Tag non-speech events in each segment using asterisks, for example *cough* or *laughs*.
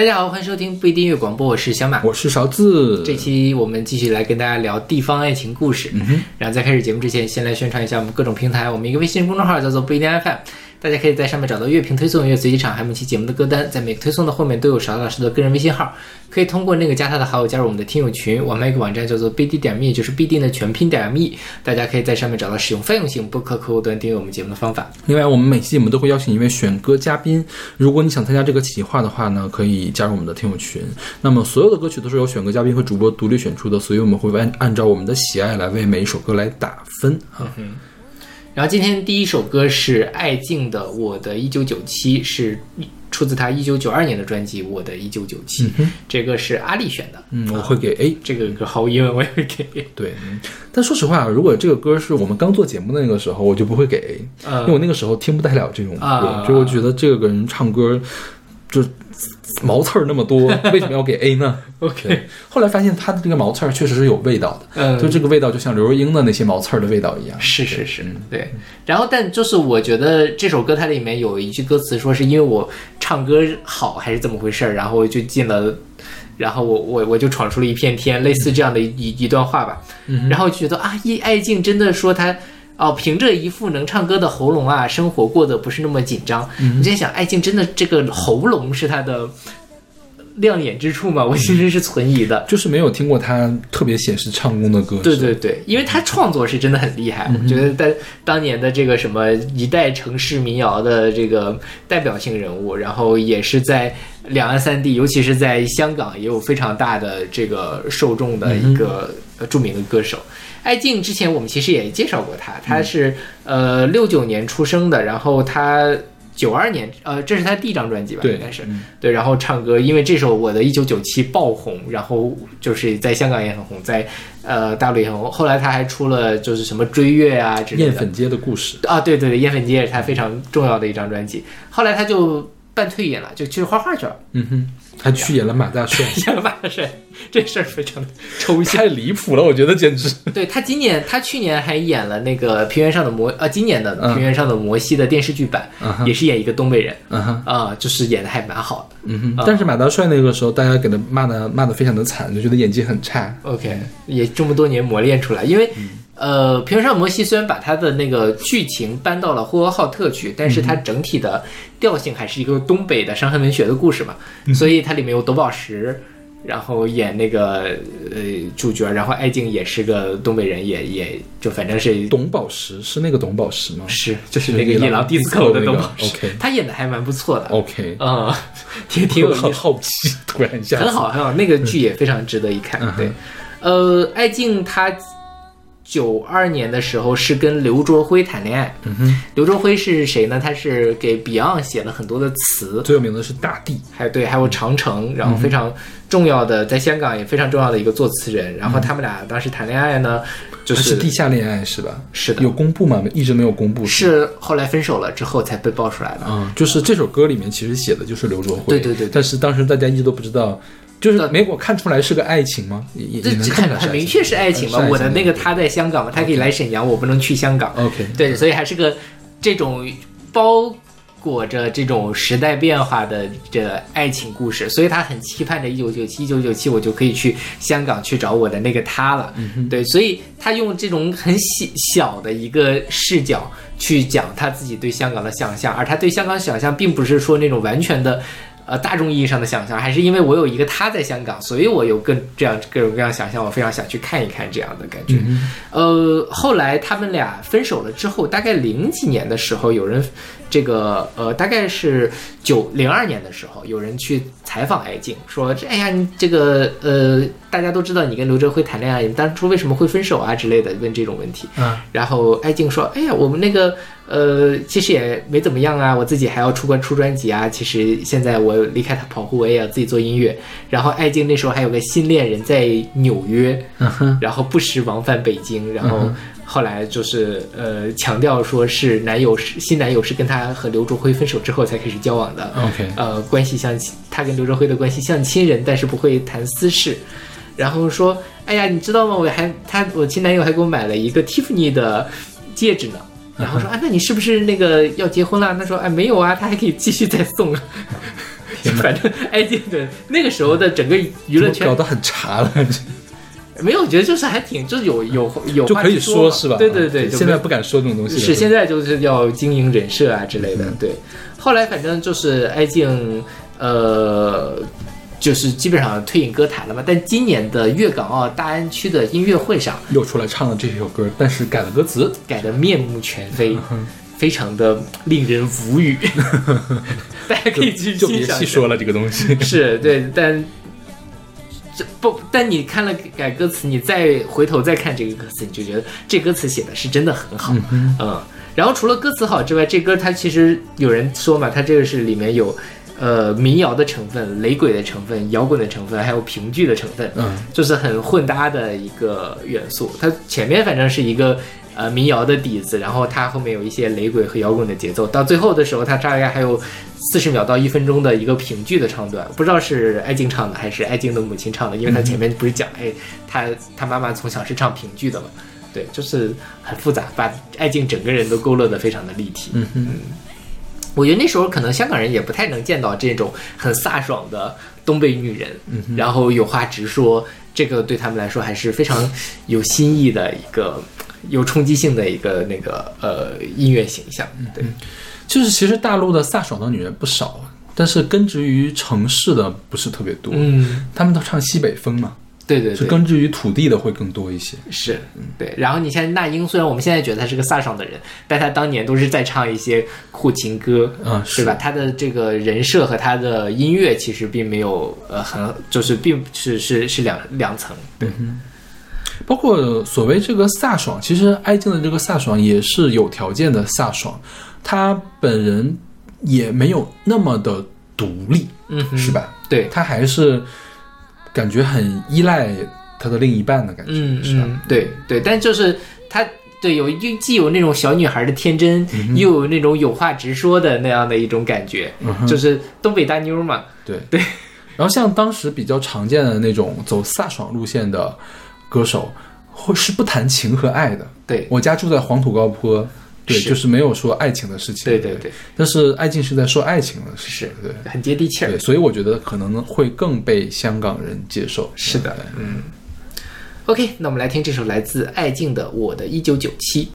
大家好，欢迎收听不一定音乐广播，我是小马。我是勺子。这期我们继续来跟大家聊地方爱情故事。嗯然后在开始节目之前，先来宣传一下我们各种平台。我们一个微信公众号叫做不一定 FM，大家可以在上面找到乐评推送、乐随机场，还有每期节目的歌单。在每个推送的后面都有勺老师的个人微信号，可以通过那个加他的好友加入我们的听友群。我们一个网站叫做 BD 点 me，就是必定的全拼点 me，大家可以在上面找到使用泛用型播客客户端订阅我们节目的方法。另外，我们每期节目都会邀请一位选歌嘉宾。如果你想参加这个企划的话呢，可以加入我们的听友群。那么，所有的歌曲都是由选歌嘉宾和主播独立选出的，所以我们会按按照我们的喜爱来为每一首歌来打分啊。*laughs* 然后今天第一首歌是艾敬的《我的一九九七》，是出自他一九九二年的专辑《我的一九九七》。这个是阿丽选的，嗯，我会给 A。这个歌毫无疑问我也会给 A。对，嗯但说实话，如果这个歌是我们刚做节目的那个时候，我就不会给 A，、嗯因为我那个时候听不太了这种歌，啊所以我觉得这个人唱歌就毛刺儿那么多，*laughs* 为什么要给 A 呢 OK 后来发现他的这个毛刺儿确实是有味道的，嗯就这个味道就像刘若英的那些毛刺儿的味道一样。是是是，对。然后，但就是我觉得这首歌它里面有一句歌词，说是因为我唱歌好还是怎么回事儿，然后就进了，然后我我我就闯出了一片天，类似这样的一一段话吧。然后就觉得啊，叶爱静真的说她。哦，凭着一副能唱歌的喉咙啊，生活过得不是那么紧张。你在想，爱静真的这个喉咙是她的亮眼之处吗？我其实是存疑的。就是没有听过他特别显示唱功的歌，对对对，因为他创作是真的很厉害，我觉得在当年的这个什么一代城市民谣的这个代表性人物，然后也是在两岸三地，尤其是在香港也有非常大的这个受众的一个呃著名的歌手。艾敬之前我们其实也介绍过他，他是呃六九年出生的，然后他。九二年，呃，这是他第一张专辑吧？对应该是对。然后唱歌，因为这首《我的一九九七》爆红，然后就是在香港也很红，在呃大陆也很红。后来他还出了就是什么追月啊之类的。艳粉街的故事，啊，对对对，艳粉街也是他非常重要的一张专辑。后来他就半退隐了，就去画画去了，嗯哼，还去演了马大帅，演了马大帅，*laughs* 这事儿非常的抽象。太离谱了，我觉得简直。对他今年，他去年还演了那个《平原上的摩》呃，今年的嗯《平原上的摩西》的电视剧版，嗯也是演一个东北人啊、就是演的还蛮好的。嗯哼，但是马大帅那个时候，大家给他骂的骂的非常的惨，就觉得演技很差。OK，也这么多年磨练出来，因为。呃，《平原上摩西》虽然把他的那个剧情搬到了呼和浩特去，但是它整体的调性还是一个东北的伤痕文学的故事嘛，所以它里面有董宝石，然后演那个呃主角，然后艾静也是个东北人，也也就反正是董宝石是那个董宝石吗？是就是那个夜夜郎 disco 的那个董宝石。他演的还蛮不错的，OK，嗯，*laughs* 挺挺有意思。很好奇，突然一下很好，很好，那个剧也非常值得一看。嗯。对，呃，艾静他九二年的时候是跟刘卓辉谈恋爱。嗯哼，刘卓辉是谁呢？他是给 Beyond 写了很多的词，最有名的是大地，还有对，还有长城，然后非常重要的，在香港也非常重要的一个作词人。然后他们俩当时谈恋爱呢，就是是地下恋爱是吧？是的有公布吗？一直没有公布。是后来分手了之后才被爆出来的。嗯、就是这首歌里面其实写的就是刘卓辉，对对对对但是当时大家一直都不知道，就是没给我看出来是个爱情吗？也也能看出来很很明确是爱情嘛我的那个他在香港嘛，他可以来沈阳，我不能去香港。OK，对，所以还是个这种包裹着这种时代变化的这爱情故事，所以他很期盼着一九九七，一九九七我就可以去香港去找我的那个他了。对，所以他用这种很小小的一个视角去讲他自己对香港的想象，而他对香港想象并不是说那种完全的。呃，大众意义上的想象，还是因为我有一个他在香港，所以我有更这样各种各样想象，我非常想去看一看这样的感觉。呃，后来他们俩分手了之后，大概零几年的时候，有人这个呃，大概是九零二年的时候，有人去采访艾静，说这哎呀，你这个呃，大家都知道你跟刘哲辉谈恋爱，你当初为什么会分手啊之类的，问这种问题。嗯，然后艾静说，哎呀，我们那个呃，其实也没怎么样啊，我自己还要出关出专辑啊。其实现在我离开他跑酷，我也要自己做音乐。然后艾静那时候还有个新恋人在纽约，然后不时往返北京，然后后来就是呃强调说是男友是新男友是跟她和刘卓辉分手之后才开始交往的，OK 呃关系像亲他跟刘卓辉的关系像亲人，但是不会谈私事。然后说，哎呀，你知道吗？我还他我前男友还给我买了一个 Tiffany 的戒指呢。然后说啊，那你是不是那个要结婚了？他说哎没有啊，他还可以继续再送。*laughs* 反正爱静的那个时候的整个娱乐圈搞得很茶了，没有，我觉得就是还挺，就是有有有就可以话说是吧？对对对，现在不敢说这种东西了。是现在就是要经营人设啊之类的。嗯对，后来反正就是哀静，呃，就是基本上退隐歌坛了嘛。但今年的粤港澳大湾区的音乐会上，又出来唱了这首歌，但是改了歌词。改得面目全非，嗯非常的令人无语。*laughs* *laughs* 大家可以去就别欣赏一下。细说了这个东西。是对，但这不，但你看了改歌词，你再回头再看这个歌词，你就觉得这歌词写的是真的很好。嗯然后除了歌词好之外，这歌它其实有人说嘛，它这个是里面有呃民谣的成分、雷鬼的成分、摇滚的成分，还有评剧的成分，嗯，就是很混搭的一个元素。它前面反正是一个呃民谣的底子，然后它后面有一些雷鬼和摇滚的节奏，到最后的时候，它大概还有四十秒到一分钟的一个评剧的唱段，不知道是艾静唱的还是艾静的母亲唱的，因为她前面不是讲，哎，她她妈妈从小是唱评剧的嘛。对，就是很复杂，把艾静整个人都勾勒得非常的立体。嗯哼，我觉得那时候可能香港人也不太能见到这种很飒爽的东北女人，嗯然后有话直说，这个对他们来说还是非常有新意的一个有冲击性的一个那个呃音乐形象。对，就是其实大陆的飒爽的女人不少，但是根植于城市的不是特别多。嗯，他们都唱西北风嘛，是对对是，根植于土地的会更多一些。是对。然后你像那英，虽然我们现在觉得她是个飒爽的人，但她当年都是在唱一些苦情歌，嗯，是吧？她的这个人设和她的音乐其实并没有呃很就是并是是是两两层。对，包括所谓这个飒爽，其实艾静的这个飒爽也是有条件的飒爽，她本人也没有那么的独立，嗯，是吧？对，她还是感觉很依赖她的另一半的感觉，嗯是吧？嗯，对对，但就是她对有一既有那种小女孩的天真，又有那种有话直说的那样的一种感觉，嗯就是东北大妞嘛。对对。然后像当时比较常见的那种走飒爽路线的歌手，会是不谈情和爱的。对我家住在黄土高坡，对，是就是没有说爱情的事情。对对对，但是爱静是在说爱情的事情，是对。很接地气儿对，。所以我觉得可能会更被香港人接受。是的嗯。OK，那我们来听这首来自艾静的《我的一九九七》。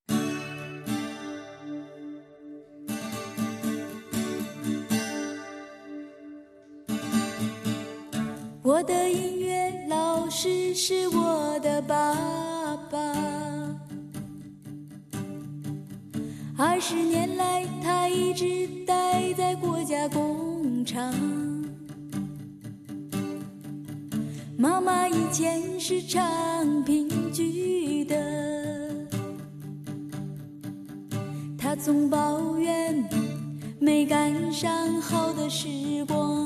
二十年来他一直待在国家工厂。妈妈以前是唱评剧的，她总抱怨没赶上好的时光。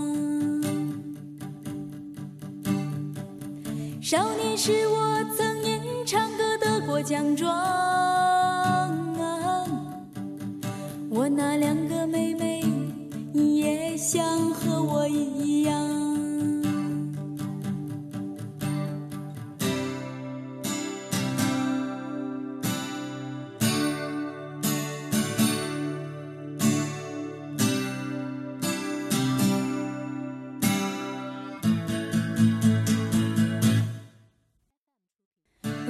少年时我曾因唱歌得过奖状，那两个妹妹也想和我一样。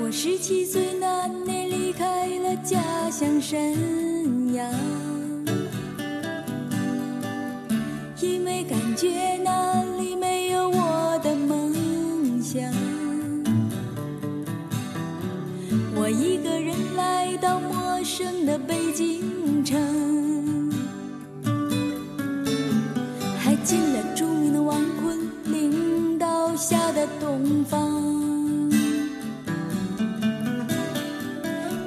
我十七岁那年离开了家乡沈阳，生的北京城，还进了著名的王坤领导下的东方。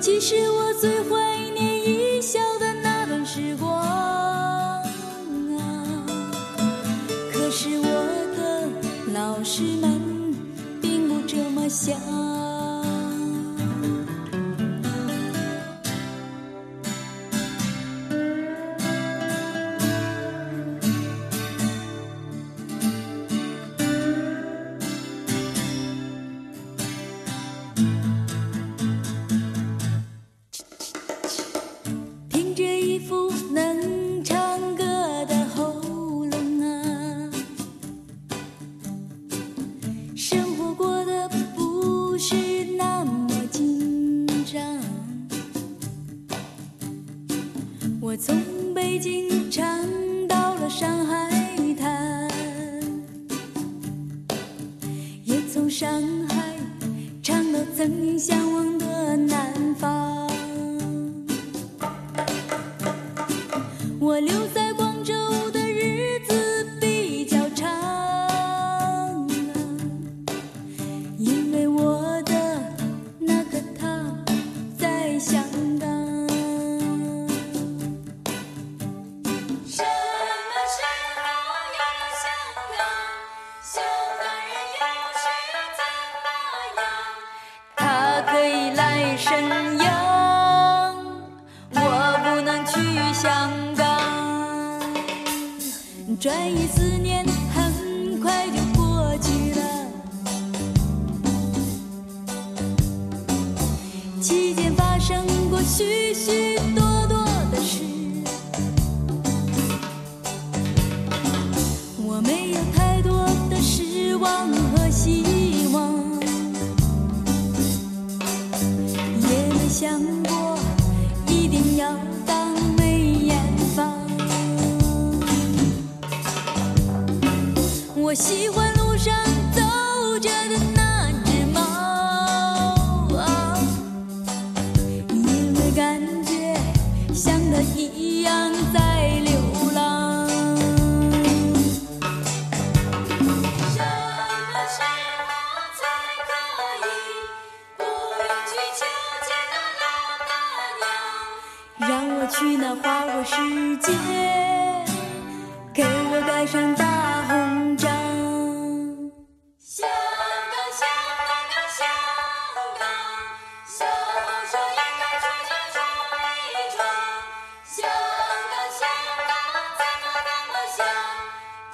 其实我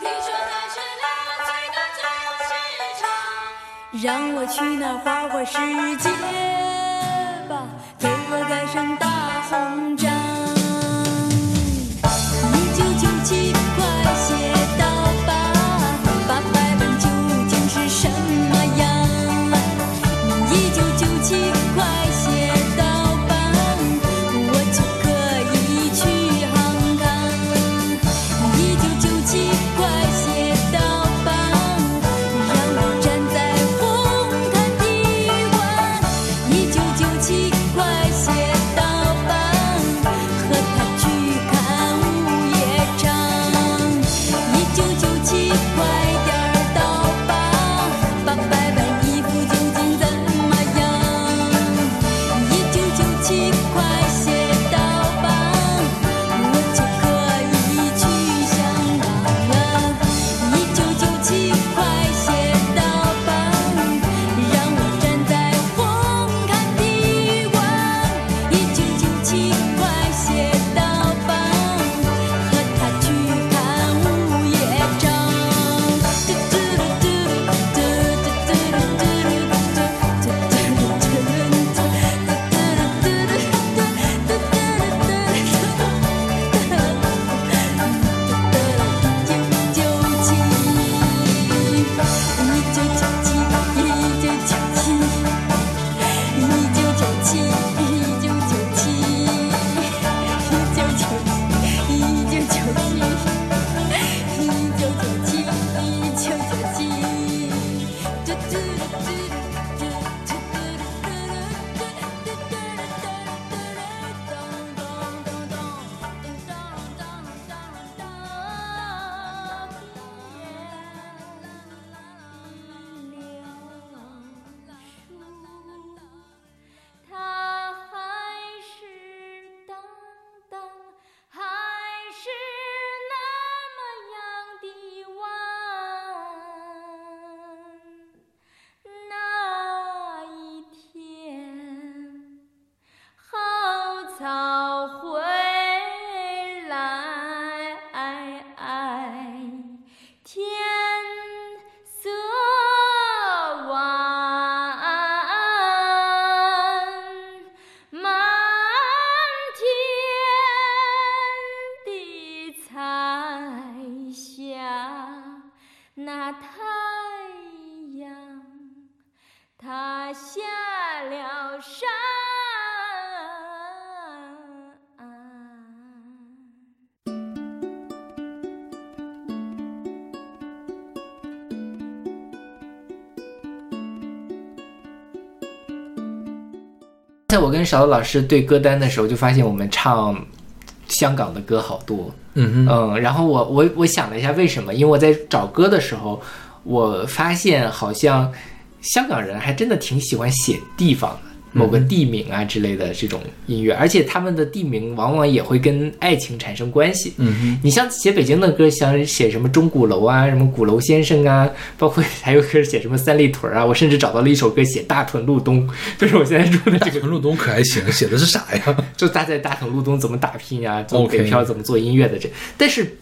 你说那是垃圾的集市场，让我去那花花世界吧，给我戴上大。我跟勺子老师对歌单的时候，就发现我们唱香港的歌好多。嗯哼，嗯，然后我我我想了一下为什么，因为我在找歌的时候，我发现好像香港人还真的挺喜欢写地方的。某个地名啊之类的这种音乐，而且他们的地名往往也会跟爱情产生关系。嗯哼，你像写北京的歌，像写什么钟鼓楼啊，什么鼓楼先生啊，包括还有歌写什么三里屯啊，我甚至找到了一首歌写大屯路东，*laughs* 就是我现在住的这个，屯路东可还行，*laughs* 写的是啥呀？就他在大屯路东怎么打拼呀，怎么北漂怎么做音乐的这，但是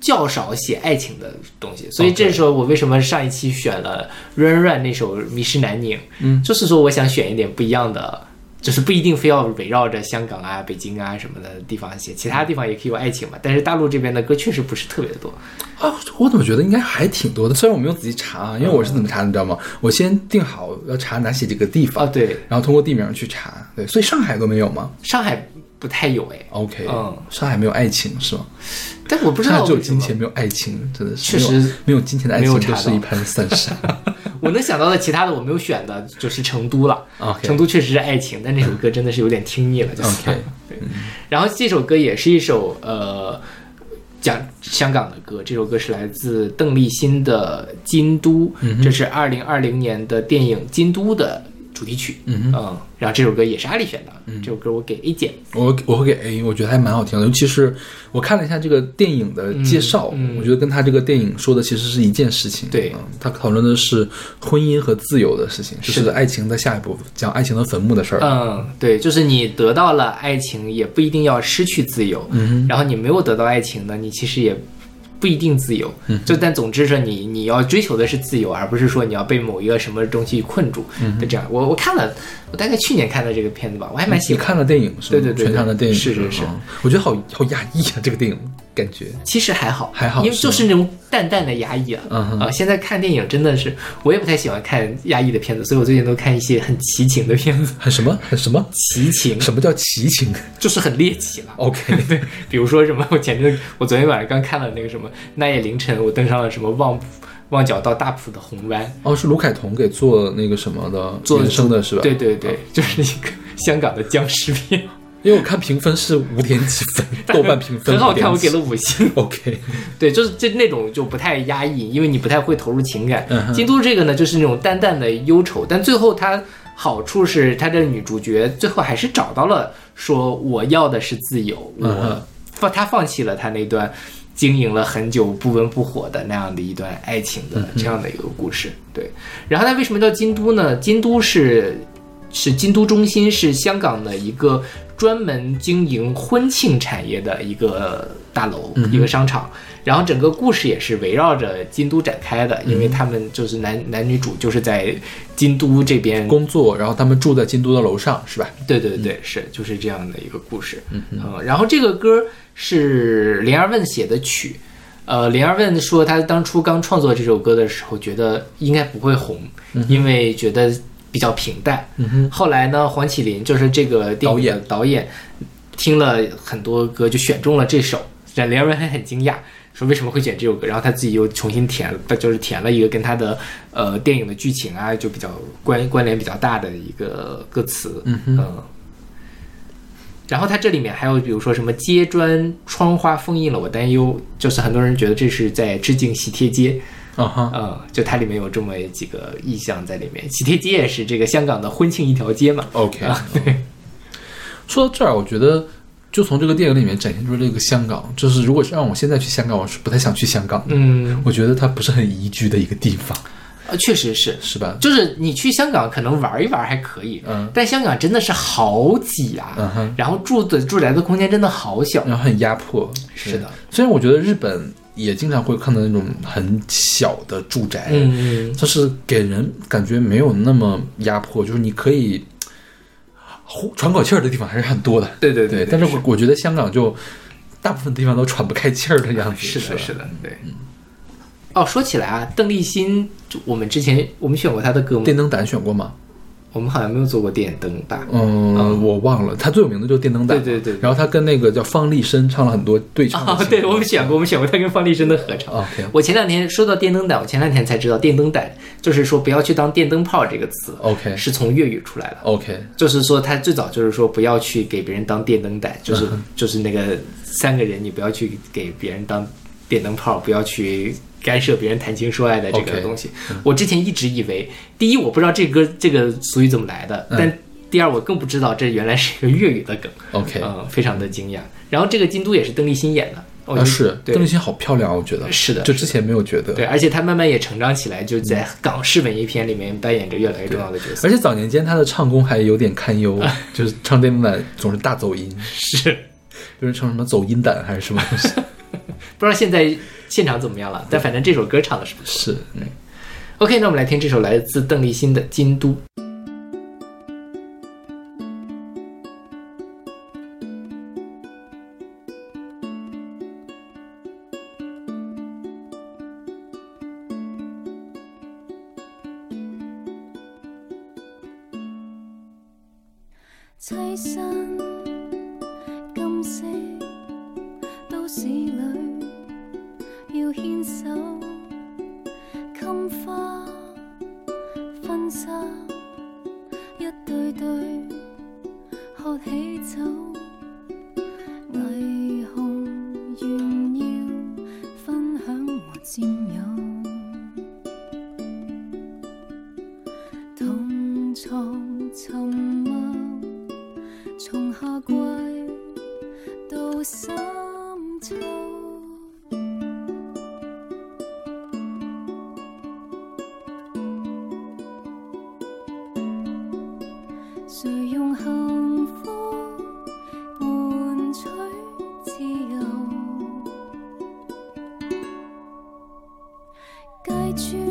较少写爱情的东西，所以这时候我为什么上一期选了《Run Run》那首《迷失南宁》，嗯，就是说我想选一点不一样的。就是不一定非要围绕着香港啊、北京啊什么的地方写，其他地方也可以有爱情嘛。但是大陆这边的歌确实不是特别的多。啊，我怎么觉得应该还挺多的？虽然我没有仔细查啊，因为我是怎么查的，你知道吗？我先定好要查哪些几个地方，啊，对，然后通过地名去查。对，所以上海都没有吗上海不太有哎，？OK，嗯上海没有爱情是吗？但我不知上海只有金钱，没有爱情，真的是确实没有金钱的爱没有情都是一盘散沙。*laughs* 我能想到的其他的我没有选的，就是成都了。成都确实是爱情，但那首歌真的是有点听腻了，就算了 OK *laughs* 对，然后这首歌也是一首呃讲香港的歌，这首歌是来自邓丽欣的《京都》，嗯这是二零二零年的电影《京都》的主题曲。嗯然后这首歌也是阿里选的，嗯这首歌我给 A 减。我我会给 A，我觉得还蛮好听的，尤其是我看了一下这个电影的介绍，嗯嗯我觉得跟他这个电影说的其实是一件事情。对嗯，他讨论的是婚姻和自由的事情，就是是爱情的下一步，讲爱情的坟墓的事儿。嗯，对，就是你得到了爱情，也不一定要失去自由。嗯然后你没有得到爱情呢，你其实也不一定自由。嗯就但总之是你你要追求的是自由，而不是说你要被某一个什么东西困住嗯的这样。我我看了，我大概去年看的这个片子吧，我还蛮喜欢。你看了电影是吗？对对对对全场的电影是是是嗯我觉得好好压抑啊，这个电影感觉。其实还好，还好因为就是那种淡淡的压抑啊。嗯哼啊，现在看电影真的是，我也不太喜欢看压抑的片子，所以我最近都看一些很奇情的片子。很 *laughs* 什么很什么？奇情什么叫奇情就是很猎奇了。？OK，*laughs* 对，比如说什么，我前阵我昨天晚上刚看了那个什么，那夜凌晨，我登上了什么旺旺角到大埔的红湾，哦，是卢凯彤给做那个什么的做原声的是吧？对对对，就是一个香港的僵尸片，因为我看评分是五点几分，*laughs* 豆瓣评分很好看，我给了五星。OK，对，就是这那种就不太压抑，因为你不太会投入情感。嗯京都这个呢，就是那种淡淡的忧愁，但最后它好处是，它的女主角最后还是找到了说我要的是自由，我放她放弃了她那段经营了很久不温不火的那样的一段爱情的这样的一个故事。对，然后它为什么叫京都呢？京都是是京都中心，是香港的一个专门经营婚庆产业的一个大楼，一个商场。然后整个故事也是围绕着京都展开的，因为他们就是男男女主就是在京都这边工作，然后他们住在京都的楼上是吧？对对对，是就是这样的一个故事。嗯然后这个歌是林二问写的曲，呃，林二问说他当初刚创作这首歌的时候，觉得应该不会红，因为觉得比较平淡。嗯哼，后来呢，黄启林就是这个电影的导演，听了很多歌，就选中了这首，让林二问还很惊讶。说为什么会选这首歌，然后他自己又重新填了，就是填了一个跟他的呃电影的剧情啊，就比较关关联比较大的一个歌词，嗯哼。嗯。然后它这里面还有比如说什么街砖窗花封印了我担忧，就是很多人觉得这是在致敬喜帖街，啊哈，嗯，就它里面有这么几个意象在里面。喜帖街也是这个香港的婚庆一条街嘛，OK，啊，对，说到这儿，我觉得就从这个电影里面展现出这个香港，就是如果是让我现在去香港，我是不太想去香港的。嗯，我觉得它不是很宜居的一个地方，呃确实是，是吧？就是你去香港可能玩一玩还可以，嗯但香港真的是好挤啊，嗯哼，然后住的住宅的空间真的好小，然后很压迫。是的，虽然我觉得日本也经常会看到那种很小的住宅，嗯，就是给人感觉没有那么压迫，就是你可以呼喘口气儿的地方还是很多的。对对对，但是我我觉得香港就大部分地方都喘不开气儿的样子。是的，是的，对。哦，说起来啊，邓丽欣，就我们之前我们选过她的歌吗？电灯胆选过吗？我们好像没有做过电灯吧？嗯，我忘了，他最有名的就是电灯胆。对对对对然后他跟那个叫方力申唱了很多对唱。对，我们选过，我们选过他跟方力申的合唱。OK 我前两天说到电灯胆，我前两天才知道电灯胆就是说不要去当电灯泡这个词 OK 是从粤语出来的。OK，就是说，他最早就是说不要去给别人当电灯胆，就是嗯就是那个三个人，你不要去给别人当电灯泡，不要去干涉别人谈情说爱的这个东西。我之前一直以为，第一我不知道这歌这个俗语怎么来的，嗯但第二我更不知道这原来是一个粤语的梗。OK 嗯，非常的惊讶。然后这个京都也是邓丽欣演的，我觉啊得对是邓丽欣好漂亮，我觉得是的就之前没有觉得。对，而且她慢慢也成长起来，就在港式文艺片里面扮演着越来越重要的角色。而且早年间她的唱功还有点堪忧，就是唱电灯胆总是大走音，*laughs* 是，就是唱什么走音胆还是什么东西。*laughs* *laughs* 不知道现在现场怎么样了，但反正这首歌唱的是不错。是，OK，那我们来听这首来自邓丽欣的《京都》。街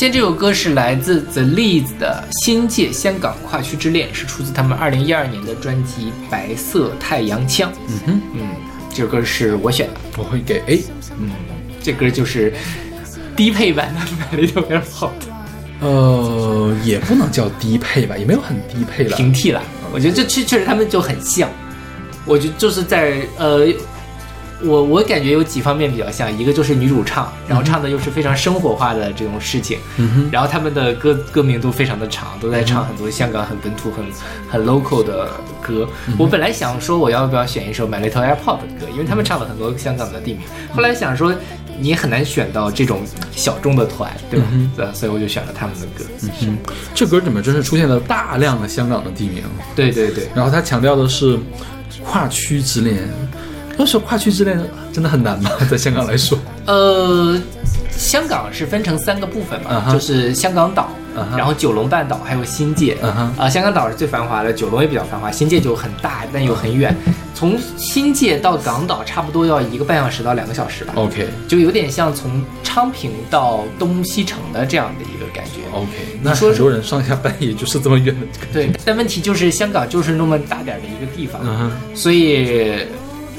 现在这首歌是来自 The Leads 的《新界香港跨区之恋》，是出自他们二零一二年的专辑《白色太阳枪》。嗯哼，嗯，这首歌是我选的。我会给 A。嗯，这歌就是低配版 *laughs* 的《买了一条鞭炮》呃，也不能叫低配吧，也没有很低配了。平替了。嗯我觉得这确确实他们就很像，我觉得就是在呃。我我感觉有几方面比较像，一个就是女主唱，然后唱的又是非常生活化的这种事情，嗯然后他们的歌歌名都非常的长，都在唱很多香港很本土、很很 local 的歌。我本来想说我要不要选一首 My Little Airport 的歌，因为他们唱了很多香港的地名。后来想说你也很难选到这种小众的团，对吧？对，所以我就选了他们的歌。嗯，这歌里面真是出现了大量的香港的地名，对对对，然后他强调的是跨区之恋。要说跨区之恋真的很难吗？*laughs* 在香港来说，呃，香港是分成三个部分嘛就是香港岛然后九龙半岛还有新界。啊、香港岛是最繁华的，九龙也比较繁华，新界就很大，但又很远。从新界到港岛差不多要一个半小时到两个小时吧。OK 就有点像从昌平到东西城的这样的一个感觉。OK，那说很多人上下班也就是这么远的，对，但问题就是香港就是那么大点儿的一个地方，所以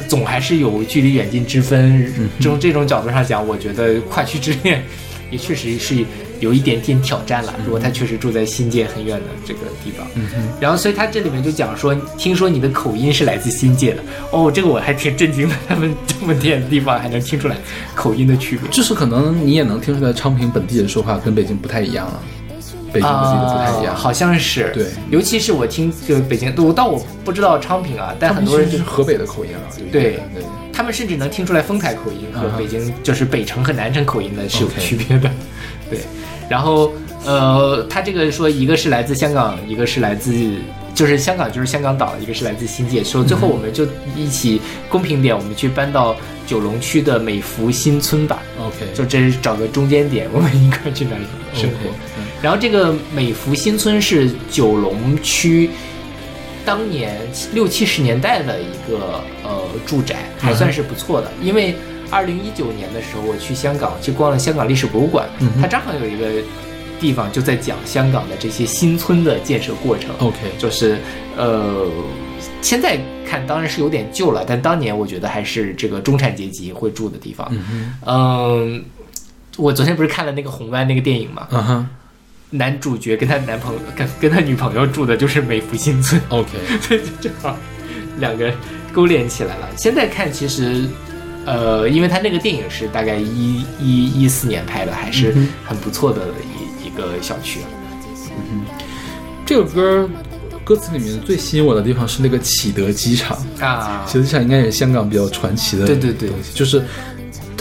总还是有距离远近之分。嗯从这种角度上讲，我觉得跨区之恋 *laughs* 也确实是有一点点挑战了。如果他确实住在新界很远的这个地方，嗯然后所以他这里面就讲说，听说你的口音是来自新界的，哦，这个我还挺震惊的，他们这么远的地方还能听出来口音的区别。就是可能你也能听出来，昌平本地人说话跟北京不太一样啊，北京不太一样。啊好像是对尤其是我听就北京，我但我不知道昌平啊，但很多人就是河北的口音啊，有一对对，他们甚至能听出来丰台口音和北京就是北城和南城口音的是有区别的。*laughs* 对，然后呃，他这个说一个是来自香港，一个是来自就是香港就是香港岛，一个是来自新界。说最后我们就一起公平点，我们去搬到九龙区的美孚新村吧。OK，就这是找个中间点，我们一块儿去那里生活。然后这个美孚新村是九龙区当年六七十年代的一个呃住宅，还算是不错的。因为二零一九年的时候，我去香港去逛了香港历史博物馆，它正好有一个地方就在讲香港的这些新村的建设过程。OK，就是呃，现在看当然是有点旧了，但当年我觉得还是这个中产阶级会住的地方。嗯嗯，我昨天不是看了那个红湾那个电影嘛，哼，嗯哼男主角跟他男朋友跟跟他女朋友住的就是美福新村，，OK，*laughs* 所以就正好两个勾连起来了。现在看其实。呃，因为他那个电影是大概一一一四年拍的，还是嗯很不错的一、一个小区。嗯哼这首歌歌词里面最吸引我的地方是那个启德机场，啊，启德机场应该也是香港比较传奇的对对对就是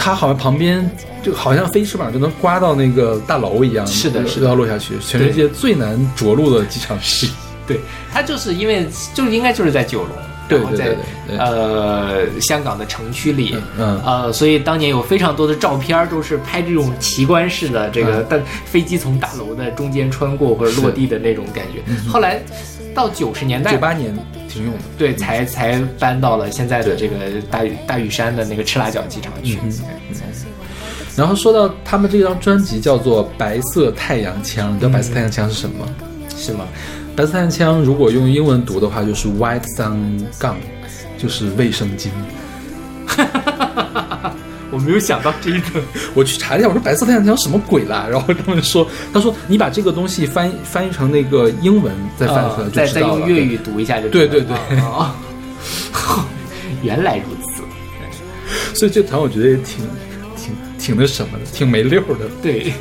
它好像旁边就好像飞翅膀就能刮到那个大楼一样，是的是的。要落下去，全世界最难着陆的机场是，*laughs* 对，它就是因为就应该就是在九龙，对对对呃香港的城区里，嗯呃，所以当年有非常多的照片都是拍这种奇观式的这个，嗯。但飞机从大楼的中间穿过或者落地的那种感觉。后来到九十年代九，八年停用的，对，才才搬到了现在的这个大屿大屿山的那个赤辣椒机场去。嗯然后说到他们这张专辑叫做《白色太阳枪》，你知道白色太阳枪是什么吗？是吗？白色太阳枪如果用英文读的话，就是 White Sun Gun，就是卫生巾。*laughs* 我没有想到这一层。*laughs* 我去查了一下，我说白色太阳条什么鬼啦？*laughs* 然后他们说，他说你把这个东西翻译翻译成那个英文再翻译出来就再再知道了。用粤语读一下就知道对对对了哦哦 *laughs* 原来如此。所以这团我觉得也挺挺挺那什么的，挺没溜的。对。对，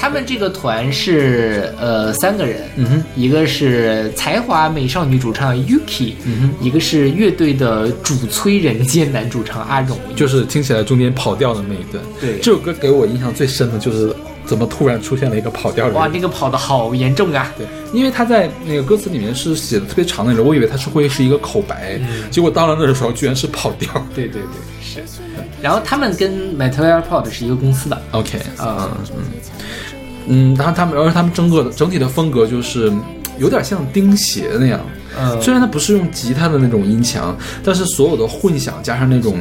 他们这个团是呃三个人，嗯哼，一个是才华美少女主唱 Yuki，、嗯哼一个是乐队的主催人间男主唱阿荣，就是听起来中间跑调的那一段。对这首歌给我印象最深的就是怎么突然出现了一个跑调的人。哇，那个跑的好严重啊！对，因为他在那个歌词里面是写的特别长的那种，我以为他是会是一个口白，结果到了那的时候居然是跑调。对对对，是。然后他们跟 Metal Airport 是一个公司的，OK，啊、嗯，然后他们，而且他们整个的整体的风格就是有点像钉鞋那样。嗯虽然它不是用吉他的那种音墙，但是所有的混响加上那种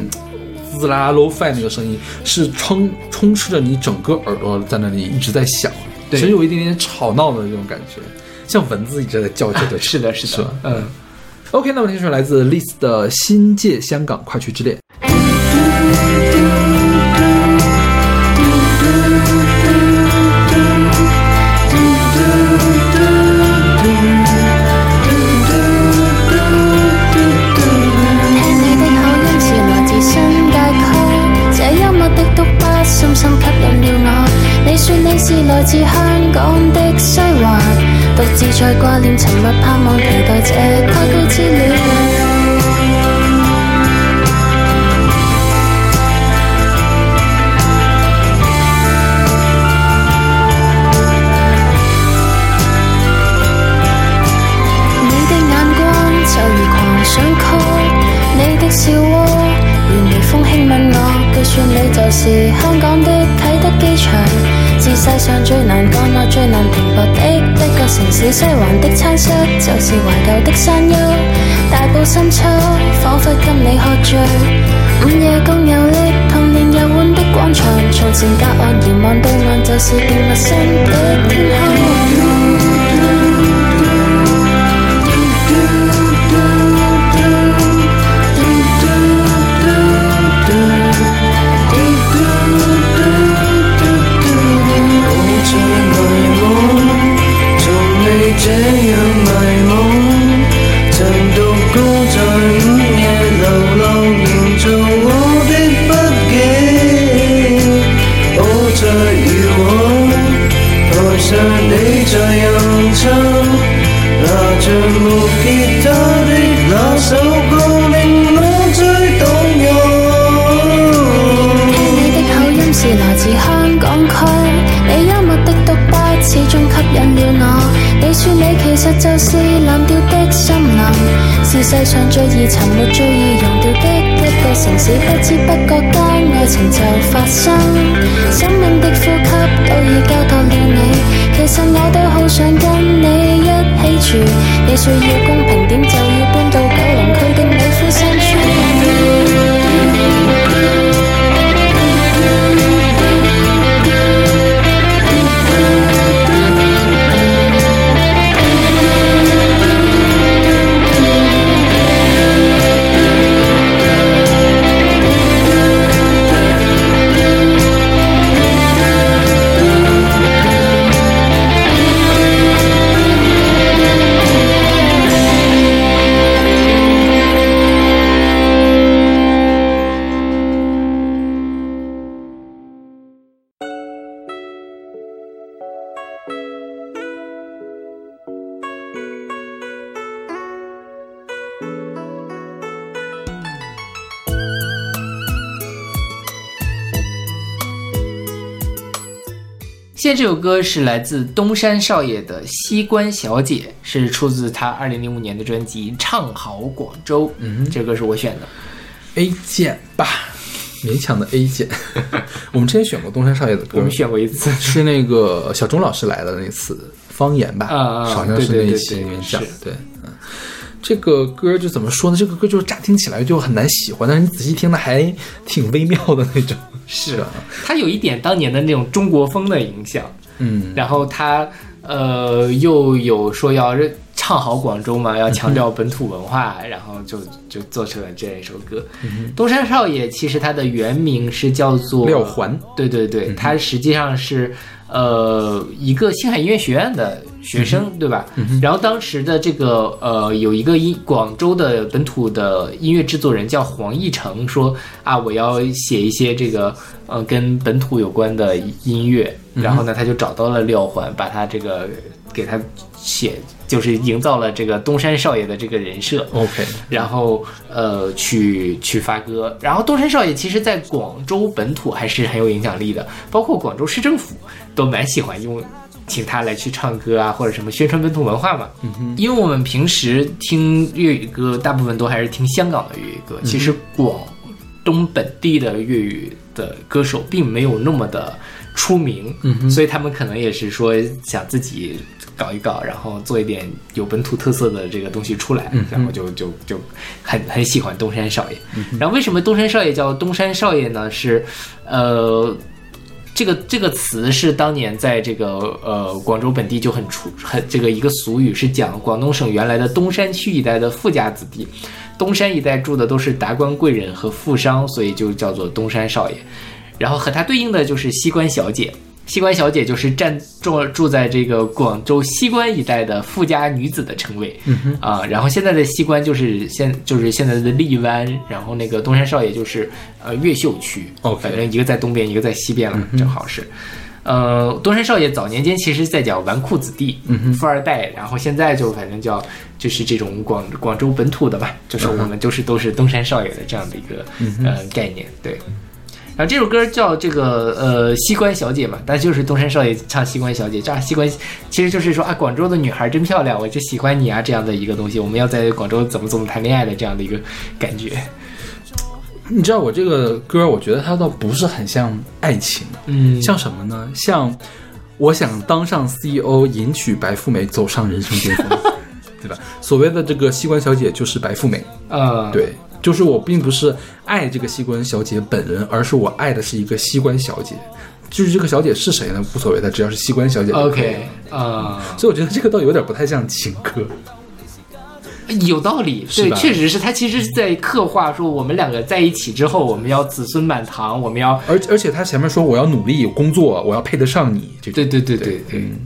滋啦 low fi 那个声音，是充充斥着你整个耳朵在那里一直在响，对其实有一点点吵闹的那种感觉，像蚊子一直在叫着的。是的，是的，是嗯。OK，那么听首来自 List 的《新界香港快去之恋》。深深吸引了我。你说你是来自香港的西环独自在挂念沉默盼望期待这跨季之恋。我，據說你就是香港的啟德機場，是世上最難降落、最難停泊的一個城市。西環的餐室就是懷舊的山丘，大埔深秋仿佛跟你喝醉，午夜共遊歷童年游玩的廣場，從前隔岸遙望对岸就是變陌生的天空。世上最易沉没、最易溶掉的一个城市。不知不觉间，爱情就发生，生命的呼吸都已交托了你。其实我都好想跟你一起住，你需要公现在这首歌是来自东山少爷的《西关小姐》，是出自他二零零五年的专辑《唱好广州》。嗯，这歌是我选的。A 键吧，勉强的 A 键。*laughs* 我们之前选过东山少爷的歌，我们选过一次。是那个小钟老师来的那次方言吧，啊啊好像是那一期对里面讲是，对，嗯。这个歌就怎么说呢？这个歌就是乍听起来就很难喜欢，但是你仔细听呢，还挺微妙的那种。是。啊，它有一点当年的那种中国风的影响，嗯，然后他呃又有说要唱好广州嘛，要强调本土文化，然后就就做成了这一首歌。东山少爷其实他的原名是叫做廖环，对对对，他实际上是呃一个星海音乐学院的学生，对吧？然后当时的这个呃有一个音广州的本土的音乐制作人叫黄义成，说啊我要写一些这个呃跟本土有关的音乐，然后呢他就找到了廖环，把他这个给他写，就是营造了这个东山少爷的这个人设。OK，然后呃去去发歌，然后东山少爷其实在广州本土还是很有影响力的，包括广州市政府都蛮喜欢用请他来去唱歌啊，或者什么宣传本土文化嘛。嗯哼、因为我们平时听粤语歌，大部分都还是听香港的粤语歌，其实广东本地的粤语的歌手并没有那么的出名，嗯所以他们可能也是说想自己搞一搞，然后做一点有本土特色的这个东西出来，然后就就就很很喜欢东山少爷。然后为什么东山少爷叫东山少爷呢？是呃。这个这个词是当年在这个呃广州本地就很出很这个一个俗语，是讲广东省原来的东山区一带的富家子弟，东山一带住的都是达官贵人和富商，所以就叫做东山少爷。然后和他对应的就是西关小姐，西关小姐就是站住住在这个广州西关一带的富家女子的称谓，啊、然后现在的西关就是现就是现在的荔湾，然后那个东山少爷就是呃越秀区。OK 反正一个在东边，一个在西边了，正好是。呃，东山少爷早年间其实在讲纨绔子弟、嗯富二代，然后现在就反正叫就是这种广广州本土的吧，就是我们就是都是东山少爷的这样的一个、呃概念，对。然后这首歌叫这个呃西关小姐嘛，但就是东山少爷唱西关小姐，这西关其实就是说啊广州的女孩真漂亮，我就喜欢你啊这样的一个东西，我们要在广州怎么怎么谈恋爱的这样的一个感觉。你知道我这个歌，我觉得它倒不是很像爱情，嗯像什么呢？像我想当上 CEO，迎娶白富美，走上人生巅峰，*laughs* 对吧？所谓的这个西关小姐就是白富美，呃对，就是我并不是爱这个西关小姐本人，而是我爱的是一个西关小姐。就是这个小姐是谁呢？无所谓的，只要是西关小姐。OK 啊、所以我觉得这个倒有点不太像情歌。有道理，对，确实是他其实是在刻画说我们两个在一起之后，我们要子孙满堂，我们要而而且他前面说我要努力有工作，我要配得上你，这种对对对对对，嗯，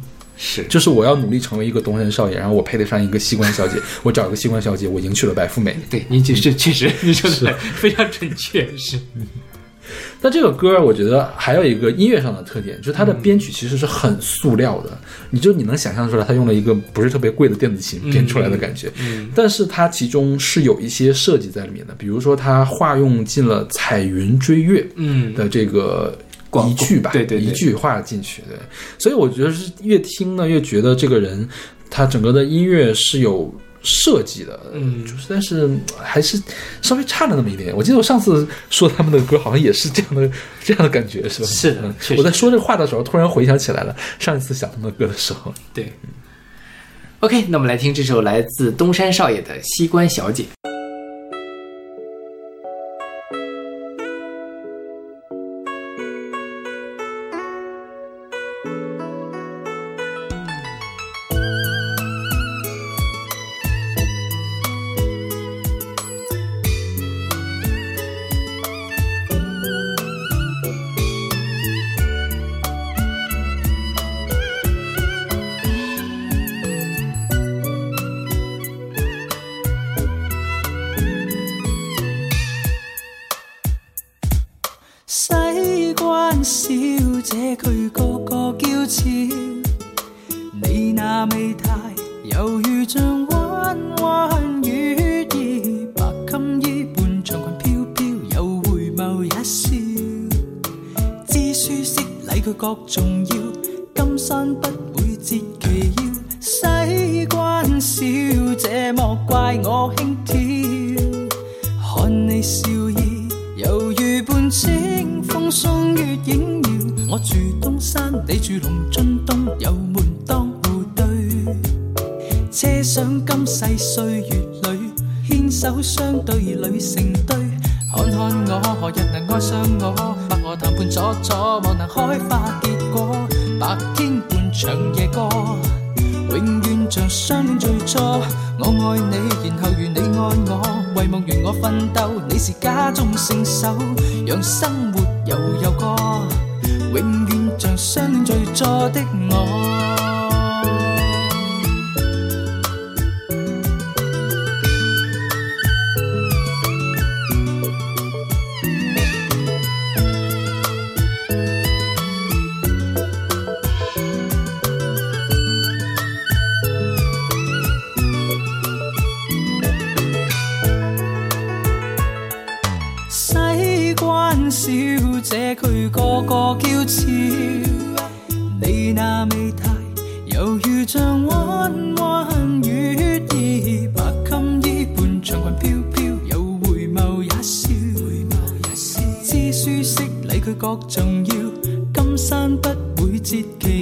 是。就是我要努力成为一个东山少爷，然后我配得上一个西关小姐，*laughs* 我找一个西关小姐，我迎娶了白富美。对，你这是确实 *laughs* 你说的非常准确，是。但这个歌我觉得还有一个音乐上的特点，就是它的编曲其实是很塑料的，你就你能想象出来，它用了一个不是特别贵的电子琴编出来的感觉。嗯但是它其中是有一些设计在里面的，比如说它化用进了彩云追月嗯。的这个广一句吧，对对对一句话进去，对，所以我觉得是越听呢越觉得这个人他整个的音乐是有设计的，嗯就是但是嗯还是稍微差了那么一点。我记得我上次说他们的歌好像也是这样的这样的感觉，是吧？是的我在说这话的时候，突然回想起来了上一次想他们的歌的时候。*laughs* 对。OK，那我们来听这首来自东山少爷的《西关小姐》。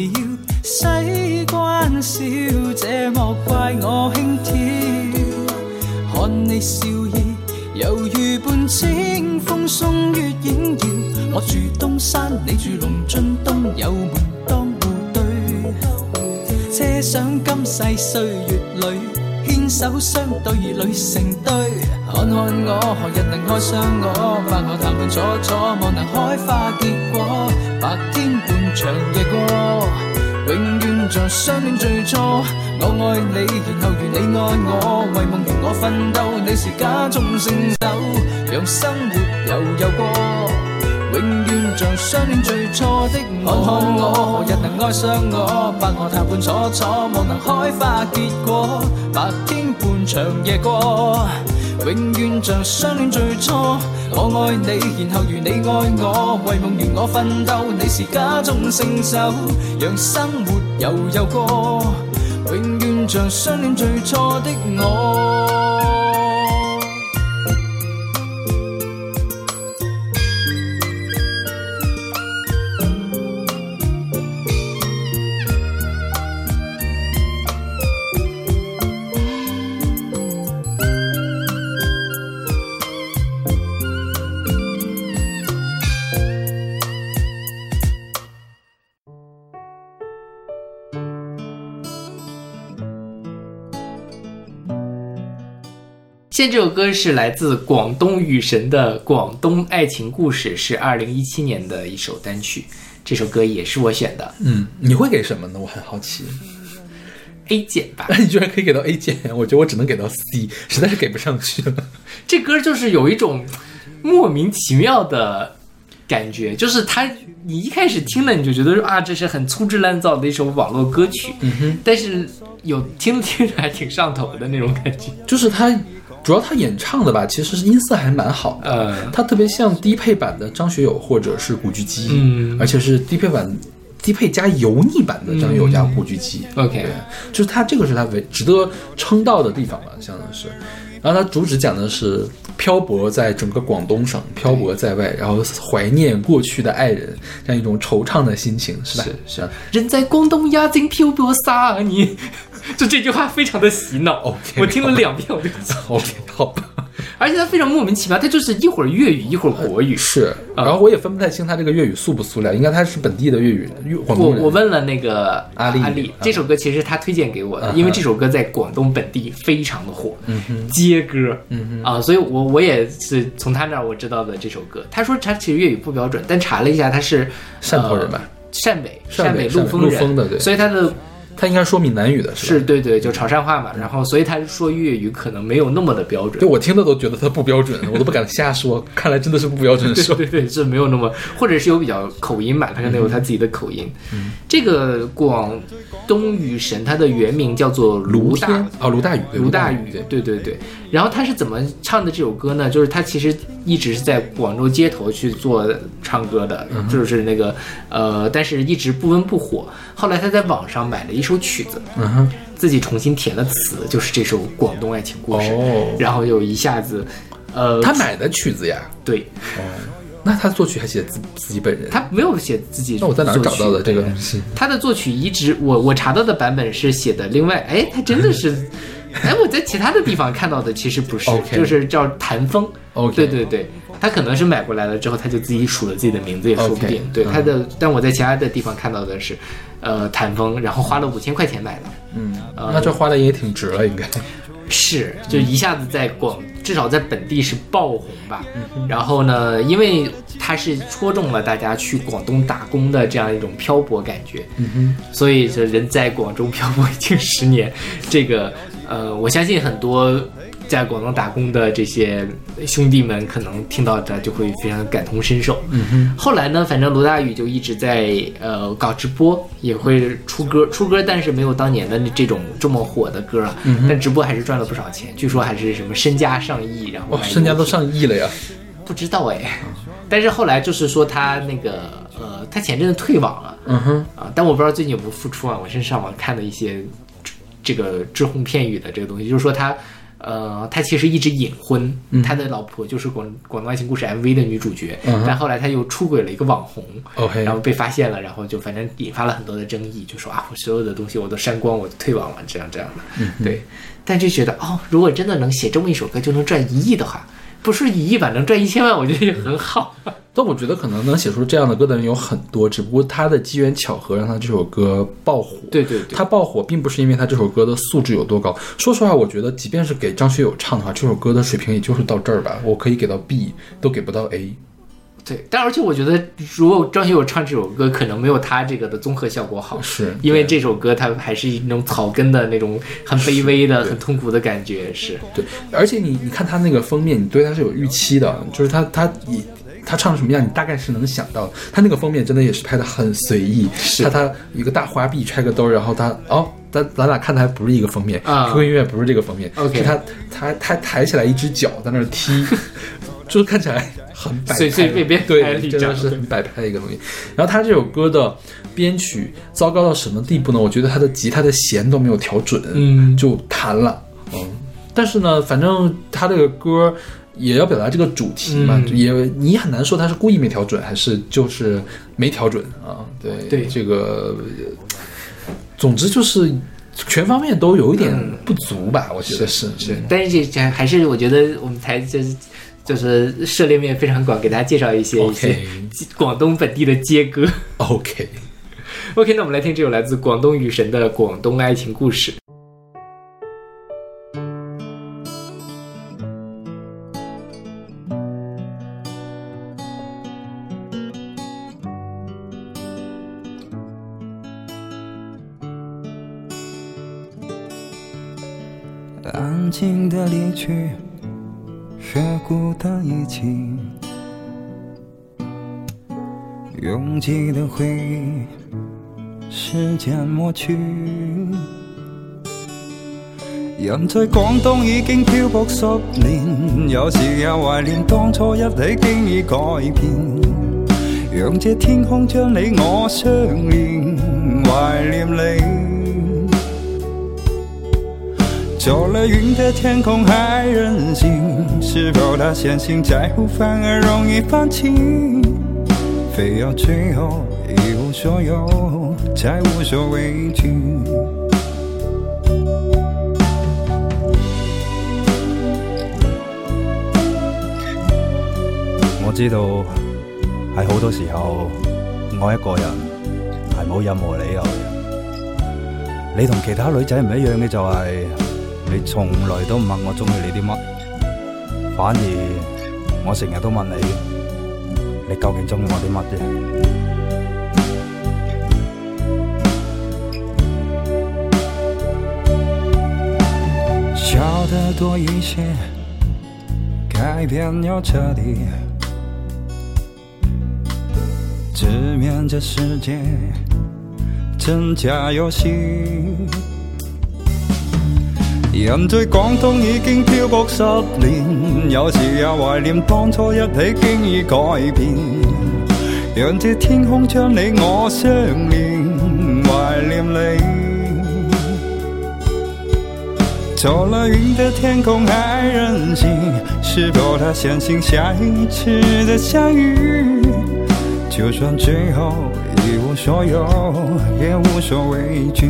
要。西關小姐莫怪我輕佻，看你笑意。猶如伴清風送月影搖，我住東山，你住龍津東，有門當戶對。車上今世歲月裏，牽手相對侶成對。看看我何日能爱上我？百我談判楚楚，望能開花結果。白天伴長夜過。永遠像相戀最初，我愛你，然後如你愛我，為夢如我奮鬥，你是家中圣手，讓生活悠悠過，永遠像相戀最初的我。看看我，何日能愛上我？不我谈判楚楚，望能開花結果。白天半場夜過，永远像相恋最初。我爱你，然后如你爱我，为梦如我奋斗，你是家中圣手，让生活悠悠过，永远像相恋最初的我。现在这首歌是来自广东雨神的《广东爱情故事》，是二零一七年的一首单曲。这首歌也是我选的嗯，你会给什么呢？我很好奇。A 减吧。*laughs* 你居然可以给到 A 减，我觉得我只能给到 C，实在是给不上去了。*laughs* 这歌就是有一种莫名其妙的感觉，就是它，你一开始听了你就觉得说啊，这是很粗制滥造的一首网络歌曲，嗯哼，但是有听着听着还挺上头的那种感觉，就是他，主要他演唱的吧，其实是音色还蛮好的。呃，他特别像低配版的张学友或者是古巨基，嗯而且是低配版、低配加油腻版的张学友加古巨基。OK，就是他这个是他唯值得称道的地方吧，相当是。然后他主旨讲的是漂泊在整个广东省，漂泊在外，然后怀念过去的爱人，这样一种惆怅的心情，是吧？是是，人在广东压境漂泊三年，就这句话非常的洗脑。我听了两遍我就，OK，好吧。*laughs* 而且他非常莫名其妙，他就是一会儿粤语一会儿国语。是，啊然后我也分不太清他这个粤语素不素料，应该他是本地的粤语粤我。我问了那个阿丽阿丽啊，这首歌其实他推荐给我的，啊因为这首歌在广东本地非常的火，接歌，啊，所以我我也是从他那儿我知道的这首歌。他说他其实粤语不标准，但查了一下他是汕头人吧呃汕尾汕北汕北北陆丰人，陆丰的对所以他的他应该说闽南语的吧？是对对，就潮汕话嘛，然后所以他说粤语可能没有那么的标准对。我听的都觉得他不标准，我都不敢瞎说。看来真的是不标准说。*laughs* 对对对，是没有那么，或者是有比较口音吧，他可能有他自己的口音。这个广东雨神，他的原名叫做卢大天啊，卢大宇，卢大宇，对对对。然后他是怎么唱的这首歌呢？就是他其实一直是在广州街头去做唱歌的，嗯就是那个呃，但是一直不温不火。后来他在网上买了一首曲子，嗯哼，自己重新填了词，就是这首《广东爱情故事》哦然后又一下子，呃，他买的曲子呀。对那他作曲还写自自己本人？他没有写自己。那我在哪儿找到的这个东？西？他的作曲一直我我查到的版本是写的另外，哎，他真的是，*laughs* 哎，我在其他的地方看到的其实不是就是叫谭峰。OK 对对对，他可能是买过来了之后，他就自己数了自己的名字，也说不定。对嗯他的，但我在其他的地方看到的是，呃，谭峰，然后花了五千块钱买的。嗯，呃那这花的也挺值了，应该。是，就一下子在广，至少在本地是爆红吧。嗯然后呢，因为它是戳中了大家去广东打工的这样一种漂泊感觉，嗯所以这人在广州漂泊已经十年，这个呃，我相信很多在广东打工的这些兄弟们，可能听到这就会非常感同身受。嗯哼，后来呢，反正罗大宇就一直在呃搞直播，也会出歌，出歌，但是没有当年的那这种这么火的歌啊。嗯但直播还是赚了不少钱，据说还是什么身家上亿，然后身家都上亿了呀！不知道哎。但是后来就是说他那个呃，他前阵子退网了嗯哼，啊，但我不知道最近有没有复出啊。我是上网看了一些这个只红片语的这个东西，就是说他。呃，他其实一直隐婚，他的老婆就是广《广东爱情故事》MV 的女主角，嗯但后来他又出轨了一个网红然后被发现了，然后就反正引发了很多的争议，就说啊，我所有的东西我都删光，我退网了，这样这样的，嗯对。但就觉得哦，如果真的能写这么一首歌就能赚一亿的话，不是一亿吧，能赚一千万，我觉得也很好。*laughs* 但我觉得可能能写出这样的歌的人有很多，只不过他的机缘巧合让他这首歌爆火。对对对他爆火并不是因为他这首歌的素质有多高。说实话，我觉得即便是给张学友唱的话，这首歌的水平也就是到这儿吧，我可以给到 B，都给不到 A。对，但而且我觉得，如果张学友唱这首歌，可能没有他这个的综合效果好，是因为这首歌它还是那种草根的那种很卑微的、很痛苦的感觉，是对，而且你你看他那个封面，你对他是有预期的，就是他他以他唱什么样，你大概是能想到。他那个封面真的也是拍的很随意，他他一个大花臂揣个兜，然后他哦，咱咱俩看的还不是一个封面啊，QQ 音乐不是这个封面 OK 是他他他抬起来一只脚在那儿踢，*laughs* 就是看起来很摆拍随随便便对，真的是很摆拍的一个东西。然后他这首歌的编曲糟糕到什么地步呢？我觉得他的吉他的弦都没有调准，嗯就弹了，嗯。但是呢，反正他这个歌也要表达这个主题嘛，嗯也你很难说他是故意没调准，还是就是没调准啊？对对这个，总之就是全方面都有一点嗯不足吧，我觉得是是，但是这这还是我觉得我们才就是就是涉猎面非常广，给大家介绍一些一些广东本地的街歌。OK。OK，那我们来听这首来自广东雨神的《广东爱情故事》。安静的离去，却孤单一起。拥挤的回忆，时间抹去。人在广东已经漂泊十年，有时也怀念当初一起经已改变。让这天空将你我相连，怀念你。走了云的天空还任性，是否他相信在乎反而容易放弃？非要最后一无所有，才无所畏惧。我知道喺好多時候，愛一個人係冇任何理由。你同其他女仔唔一樣嘅就係、你從來都唔問我中意你啲乜，反而我成日都問你，你究竟中意我啲乜啫？笑得多一些，改变要彻底，直面这世界真假遊戲。人在廣東已經漂泊十年，有時也懷念當初一起經已改變。讓這天空將你我相連，懷念你。走了云的天空还任性，是否他相信下一次的相遇？就算最後一無所有，也無所畏惧。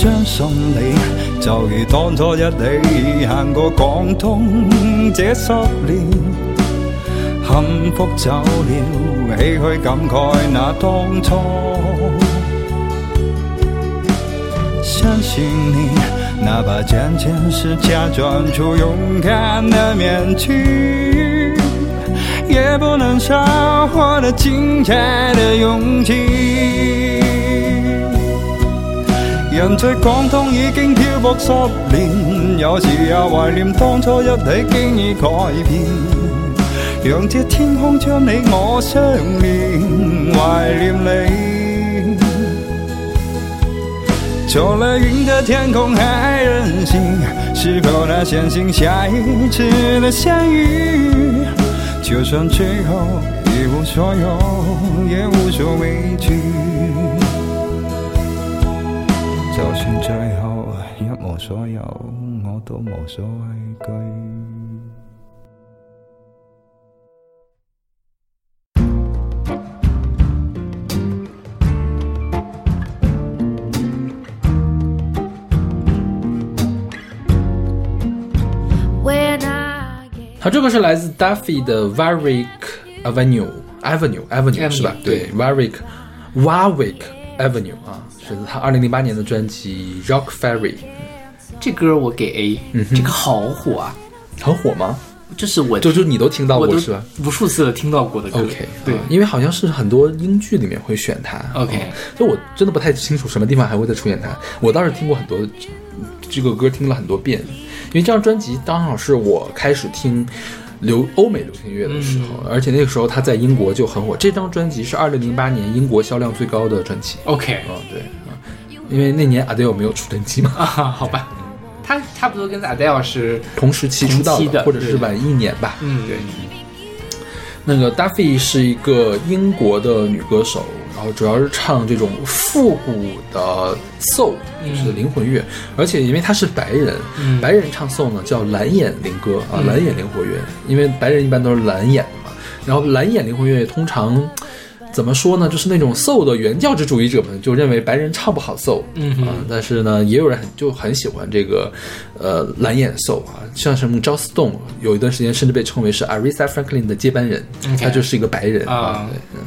相信你，就如當初一起行過廣東這十年，幸福走了，唏噓感慨那當初。相信你，哪怕漸漸是假裝出勇敢的面具，也不能少我的精彩的勇氣。人在廣東已經漂泊十年，有時也懷念當初一起經已改變，讓這天空將你我相連，懷念你。走了云的天空还任性，是否他相信下一次的相遇？就算最後一無所有，也無所畏惧。所有，我都無所畏懼。When I get 它这个是来自 Duffy 的 Warwick Avenue Avenue Avenue 是吧？对对，Warwick Warwick Avenue 啊，是他二零零八年的专辑 Rock Ferry，这歌我给 A，、这个好火啊！很火吗？就是我就就你都听到过是吧无数次的听到过的歌。？OK，对啊，因为好像是很多英剧里面会选它。OK 啊就我真的不太清楚什么地方还会再出现它。我倒是听过很多这个歌，听了很多遍，因为这张专辑刚好是我开始听流欧美流行乐的时候，而且那个时候他在英国就很火。这张专辑是二零零八年英国销量最高的专辑。OK 啊、对啊，因为那年 Adele 没有出专辑嘛，啊，好吧，他差不多跟 Adele 是同时期出道的或者是晚一年吧。嗯对。那个 Duffy 是一个英国的女歌手，然后主要是唱这种复古的 soul，就是灵魂乐，而且因为她是白人，嗯白人唱 soul 呢叫蓝眼灵歌啊，蓝眼灵魂乐，因为白人一般都是蓝眼的嘛，然后蓝眼灵魂乐通常。怎么说呢？就是那种 soul 的原教旨主义者们就认为白人唱不好 soul，嗯哼啊，但是呢，也有人很就很喜欢这个，呃，蓝眼 soul 啊，像什么 Joss Stone，有一段时间甚至被称为是 Aretha Franklin 的接班人他就是一个白人啊对，嗯，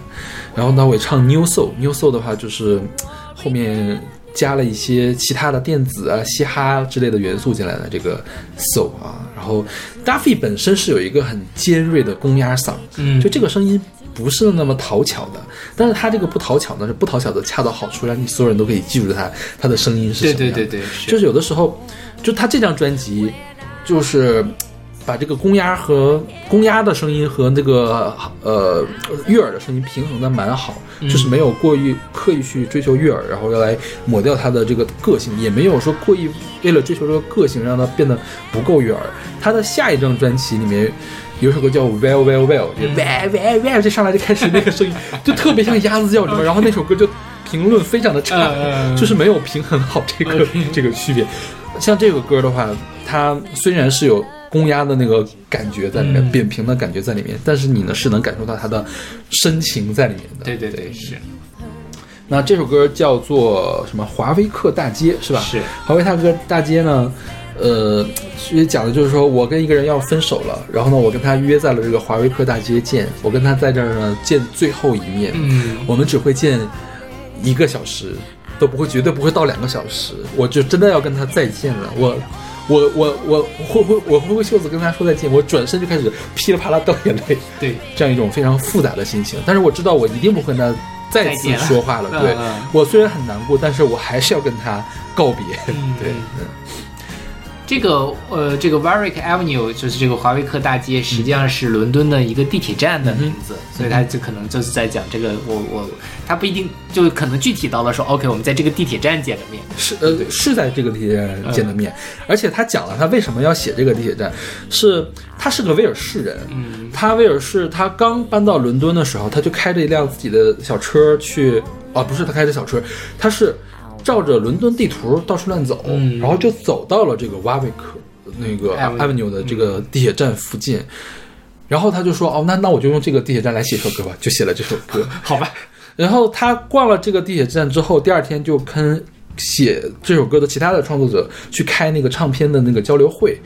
然后呢，我也唱 New Soul，New Soul 的话就是嗯后面加了一些其他的电子啊、嘻哈之类的元素进来的这个 soul 啊，然后 Duffy 本身是有一个很尖锐的公鸭嗓，嗯就这个声音。不是那么讨巧的，但是他这个不讨巧呢，是不讨巧的恰到好处，让你所有人都可以记住他他的声音是什么样。对对对对，是就是有的时候，就他这张专辑，就是把这个公鸭和公鸭的声音和那个呃悦耳的声音平衡的蛮好，就是没有过于刻意去追求悦耳，然后要来抹掉他的这个个性，也没有说过意为了追求这个个性让他变得不够悦耳。他的下一张专辑里面。有一首歌叫 Well Well Well，就 Well Well Well，这上来就开始那个声音，就特别像鸭子叫什么，然后那首歌就评论非常的差，就是没有平衡好这个这个区别。像这个歌的话，它虽然是有公鸭的那个感觉在里面，嗯扁平的感觉在里面，但是你呢是能感受到它的深情在里面的。对对对是那这首歌叫做什么？华威克大街是吧？是华威大哥大街呢，呃，其实讲的就是说我跟一个人要分手了，然后呢，我跟他约在了这个华威克大街见，我跟他在这儿呢见最后一面，嗯我们只会见一个小时，都不会绝对不会到两个小时，我就真的要跟他再见了，我。我我我挥挥我挥挥袖子跟他说再见，我转身就开始噼里啪啦掉眼泪，*laughs* 对这样一种非常复杂的心情。但是我知道我一定不会跟他再次说话了。*laughs* 对、我虽然很难过，但是我还是要跟他告别。*laughs* 嗯对，嗯这个呃，这个 Warwick Avenue 就是这个华威克大街，实际上是伦敦的一个地铁站的名字，所以他就可能就是在讲这个我我，他不一定就可能具体到了说 OK，我们在这个地铁站见的面，是呃是在这个地铁站见的面，而且他讲了他为什么要写这个地铁站，是他是个威尔士人，嗯。他威尔士他刚搬到伦敦的时候，他就开着一辆自己的小车去，啊不是他开着小车，他是照着伦敦地图到处乱走，嗯然后就走到了这个瓦维克那个 Avenue Avenue 的这个地铁站附近。然后他就说：“哦，那那我就用这个地铁站来写首歌吧。”就写了这首歌。*laughs* 好吧，然后他逛了这个地铁站之后，第二天就跟写这首歌的其他的创作者去开那个唱片的那个交流会，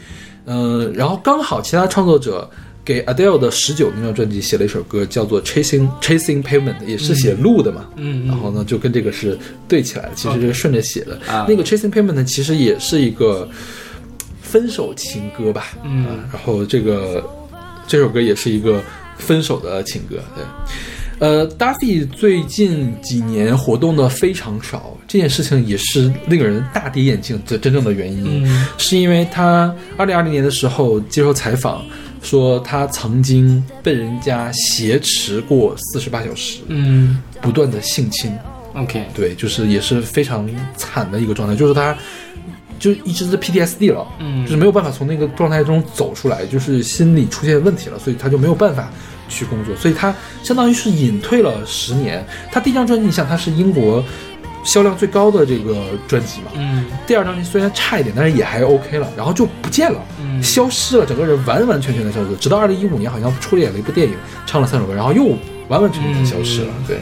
嗯、然后刚好其他创作者给 Adele 的十九那张专辑写了一首歌，叫做 Chasing Chasing Pavement，也是写路的嘛，嗯嗯。然后呢就跟这个是对起来的，其实这个顺着写的。啊。那个 Chasing Pavement 其实也是一个分手情歌吧，嗯。啊然后这个这首歌也是一个分手的情歌，对。呃，Duffy 最近几年活动的非常少，这件事情也是令人大跌眼镜的真正的原因，嗯。是因为他二零二零年的时候接受采访说，他曾经被人家挟持过四十八小时，嗯。不断的性侵，，OK，对，就是也是非常惨的一个状态，就是他就一直是 PTSD 了，嗯。就是没有办法从那个状态中走出来，就是心理出现问题了，所以他就没有办法去工作，所以他相当于是隐退了十年。他第一张专辑，你想他是英国销量最高的这个专辑嘛，嗯。第二张专辑虽然差一点，但是也还 OK 了，然后就不见了，嗯。消失了，整个人完完全全的消失，直到二零一五年好像出了演了一部电影，唱了三首歌，然后又完完全全的消失了，嗯。对。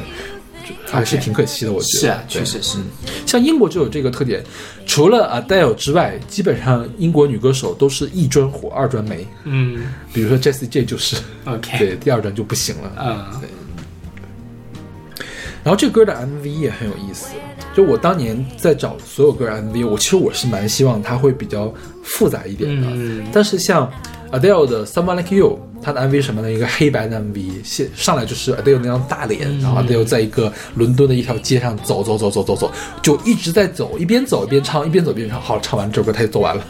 就还是挺可惜的，我觉得。是啊，确实是，像英国就有这个特点，除了 Adele 之外，基本上英国女歌手都是一专火，二专没。嗯。比如说 Jessie J 就是，，OK，对，第二专就不行了。嗯然后这歌的 MV 也很有意思，就我当年在找所有歌 MV，我其实我是蛮希望它会比较复杂一点的。嗯但是像 Adele 的 Someone Like You，它的 MV 什么呢？一个黑白的 MV，现上来就是 Adele 那张大脸，嗯然后 Adele 在一个伦敦的一条街上走走走走走走，就一直在走，一边走一边唱，一边走一边唱。好，唱完这首歌他就走完了。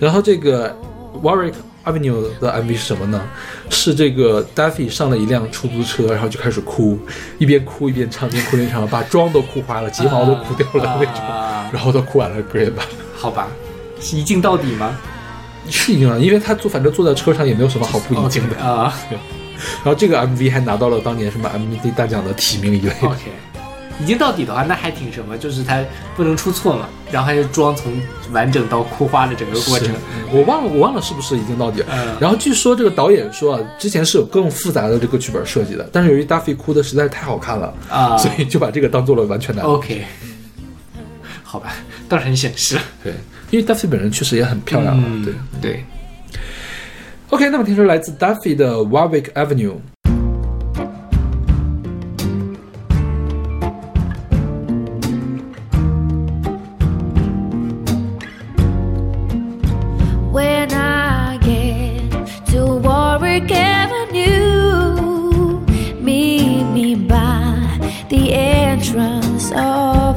然后这个 Warwick Avenue 的 MV 是什么呢？是这个 Daffy 上了一辆出租车，然后就开始哭，一边哭一边唱，一边哭一边唱，把妆都哭花了，睫毛都哭掉了那种，啊然后都哭完了歌吧。好吧，是一镜到底吗？是一定啊，因为他坐反正坐在车上也没有什么好不一镜的。啊 *laughs* 然后这个 MV 还拿到了当年什么 MV 大奖的提名一类。，OK。一镜到底的话，那还挺什么，就是他不能出错嘛，然后他就装从完整到哭花的整个过程。我忘了，我忘了是不是已经到底了。嗯然后据说这个导演说啊，之前是有更复杂的这个剧本设计的，但是由于 Duffy 哭的实在是太好看了，啊所以就把这个当做了完全的。OK，好吧，倒是很显示。对，因为 Duffy 本人确实也很漂亮嘛。嗯对对，，OK，那么听说来自 Duffy 的 Warwick Avenue。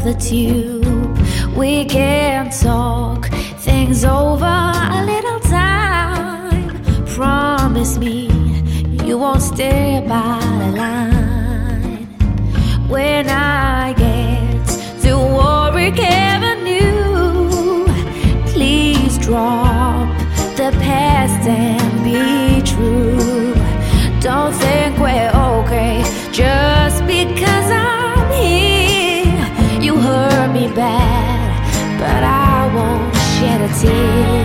The tube. We can talk things over a little time. Promise me you won't stay by the line. When I get to Warwick Avenue, please drop the past and be true. Don't think we're okay just 的街。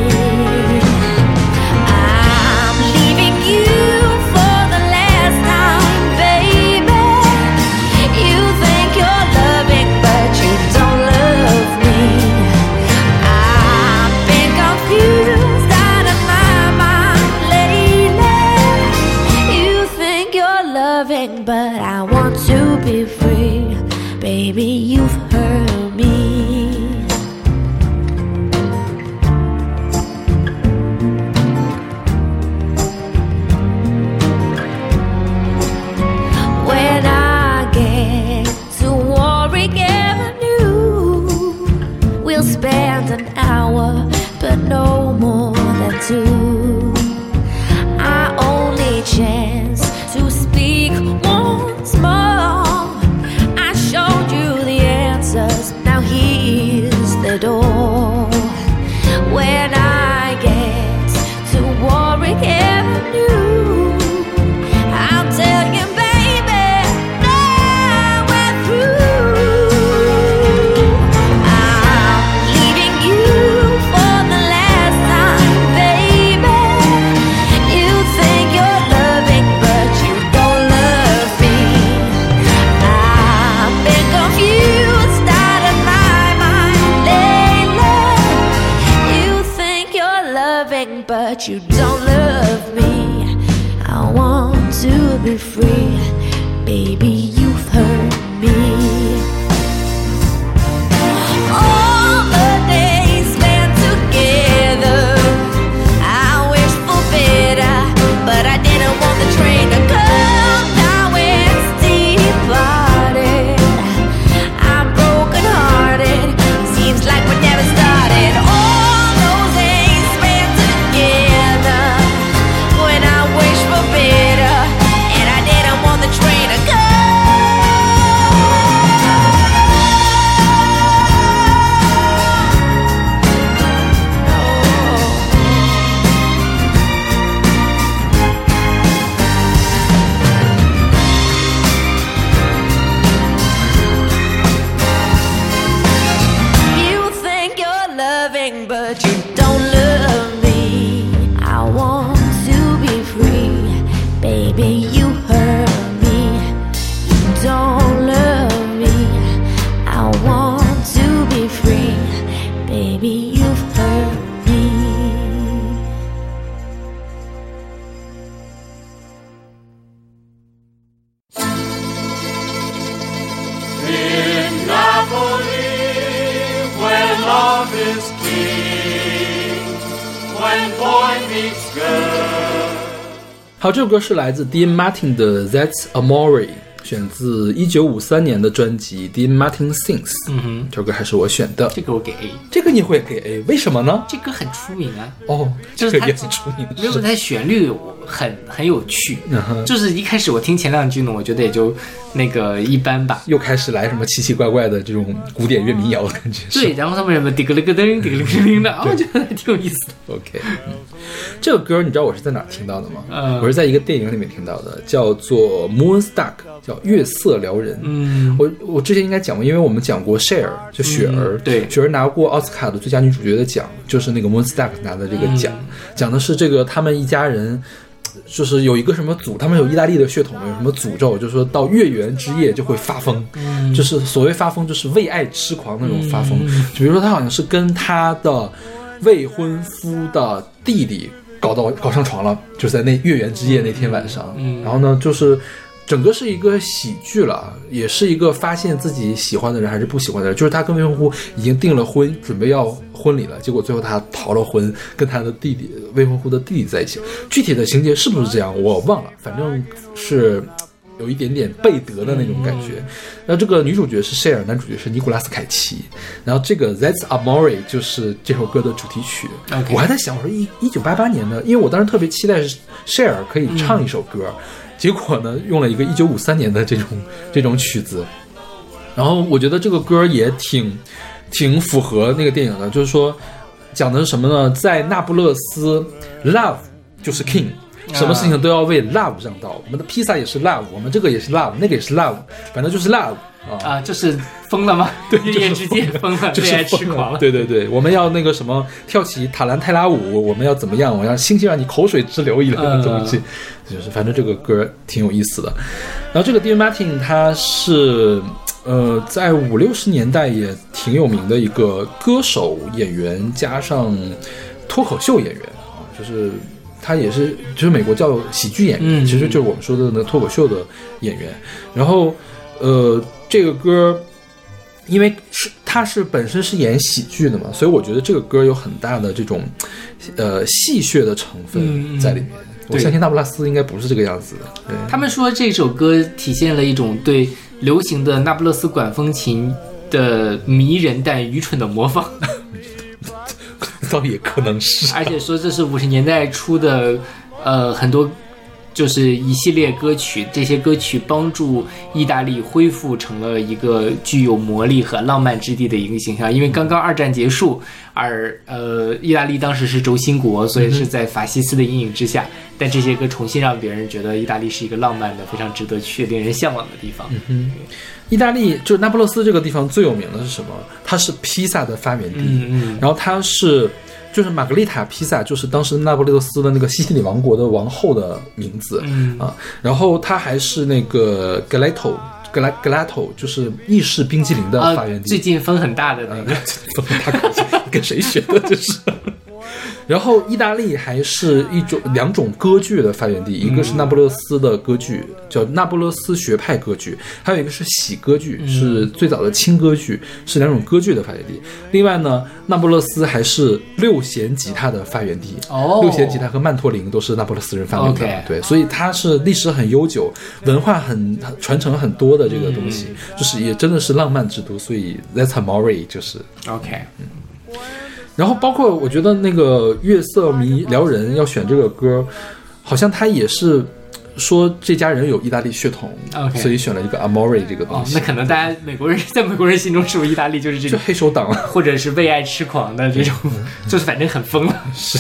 Loving, but you 这首歌是来自 Dean Martin 的《That's Amore》。选自一九五三年的专辑《Dean Martin Sings》。嗯哼，这首歌还是我选的，这个我给 A，这个你会给 A，为什么呢？这歌很出名啊。哦，这个也很出名，没有，是它旋律很很有趣。嗯就是一开始我听前两句呢，我觉得也就那个一般吧。又开始来什么奇奇怪怪的这种古典乐民谣的感觉。对，然后他们什么滴个哩个噔，滴个哩个噔的，啊，我觉得还挺有意思的。OK，嗯，这个歌你知道我是在哪儿听到的吗？嗯我是在一个电影里面听到的，叫做《Moonstruck》，叫《月色撩人》。嗯，我我之前应该讲过，因为我们讲过 Share，就雪儿，嗯对雪儿拿过奥斯卡的最佳女主角的奖，就是那个 Moonstruck 拿的这个奖，嗯讲的是这个他们一家人。就是有一个什么诅，他们有意大利的血统，有什么诅咒，就是说到月圆之夜就会发疯，嗯就是所谓发疯，就是为爱痴狂那种发疯。就比如说他好像是跟他的未婚夫的弟弟搞到搞上床了，就在那月圆之夜那天晚上。嗯然后呢，就是整个是一个喜剧了，也是一个发现自己喜欢的人还是不喜欢的人。就是他跟未婚夫已经订了婚，准备要婚礼了，结果最后他逃了婚，跟他的弟弟未婚夫的弟弟在一起。具体的情节是不是这样，我忘了，反正是。有一点点贝德的那种感觉，然后这个女主角是 Cher，男主角是尼古拉斯凯奇，然后这个 That's Amore 就是这首歌的主题曲。我还在想，我说一一九八八年的，因为我当时特别期待是 Cher 可以唱一首歌，结果呢用了一个一九五三年的这种这种曲子，然后我觉得这个歌也挺挺符合那个电影的，就是说讲的是什么呢？在那不勒斯，love 就是 king。什么事情都要为 love 让道，我们的披萨也是 love，我们这个也是 love，那个也是 love，反正就是 love 啊。啊，就是疯了吗？*laughs* 对 *laughs* 就是月夜之间疯了，就是痴狂了。对对对，我们要那个什么跳起塔兰泰拉舞，我们要怎么样？我要星星让你口水直流一类的东西，就是反正这个歌挺有意思的。然后这个 Dean Martin 他是呃在五六十年代也挺有名的一个歌手、演员加上脱口秀演员啊，就是。他也是，就是美国叫喜剧演员，嗯其实就是我们说的那脱口秀的演员。然后，呃，这个歌因为是他是本身是演喜剧的嘛，所以我觉得这个歌有很大的这种呃戏谑的成分在里面。我相信那不拉斯应该不是这个样子的。对，他们说这首歌体现了一种对流行的那不勒斯管风琴的迷人但愚蠢的模仿，倒也可能是。而且说这是五十年代初的，呃，很多就是一系列歌曲，这些歌曲帮助意大利恢复成了一个具有魔力和浪漫之地的一个形象。因为刚刚二战结束，而呃，意大利当时是轴心国，所以是在法西斯的阴影之下。但这些歌重新让别人觉得意大利是一个浪漫的、非常值得去、令人向往的地方。意大利就是那不勒斯这个地方最有名的是什么？它是披萨的发源地，嗯嗯然后它是就是玛格丽塔披萨，就是当时那不勒斯的那个西西里王国的王后的名字、嗯啊。然后它还是那个 gelato。格拉格拉头就是意式冰激凌的啊发源，地，最近风很大的那个，*laughs* 他跟谁学的？这是。然后意大利还是一种两种歌剧的发源地，一个是那不勒斯的歌剧，叫那不勒斯学派歌剧，还有一个是喜歌剧，是最早的轻歌剧，是两种歌剧的发源地。另外呢，那不勒斯还是六弦吉他的发源地。哦。六弦吉他和曼托林都是那不勒斯人发明的对，所以它是历史很悠久，文化很很传承很多的这个东西，就是也真的是浪漫之都，所以 That's Amore 就是。OK，然后包括我觉得那个月色迷撩人要选这个歌，好像他也是说这家人有意大利血统所以选了一个 Amore 这个哦东，西。那可能大家美国人 *laughs* 在美国人心中是不是意大利就是这就种，黑手党，*laughs* 或者是为爱痴狂的这种，*laughs* 就是反正很疯了。是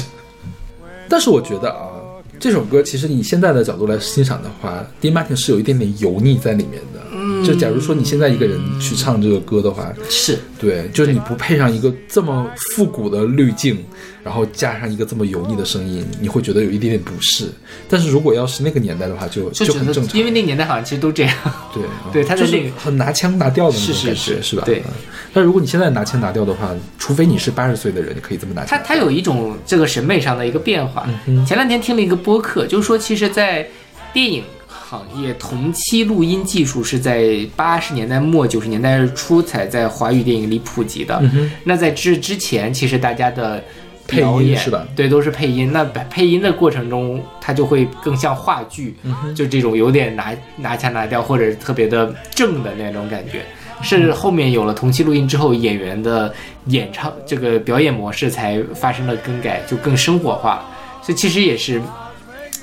但是我觉得啊，这首歌其实你现在的角度来欣赏的话，Dean Martin 是有一点点油腻在里面的。嗯，就假如说你现在一个人去唱这个歌的话，是，对，就是你不配上一个这么复古的滤镜，然后加上一个这么油腻的声音，你会觉得有一点点不适。但是如果要是那个年代的话就，就就很正常。因为那年代好像其实都这样。对对他在就是那个很拿腔拿调的那种是是感觉，是吧？对嗯。但如果你现在拿腔拿调的话，除非你是八十岁的人，你可以这么拿腔他。他有一种这个审美上的一个变化。嗯前两天听了一个播客，就是说，其实，在电影行业同期录音技术是在八十年代末九十年代初才在华语电影里普及的。那在这之前，其实大家的配音是吧？对，都是配音。那配音的过程中，它就会更像话剧，嗯就这种有点拿拿腔拿调或者特别的正的那种感觉。是后面有了同期录音之后，演员的演唱这个表演模式才发生了更改，就更生活化。所以其实也是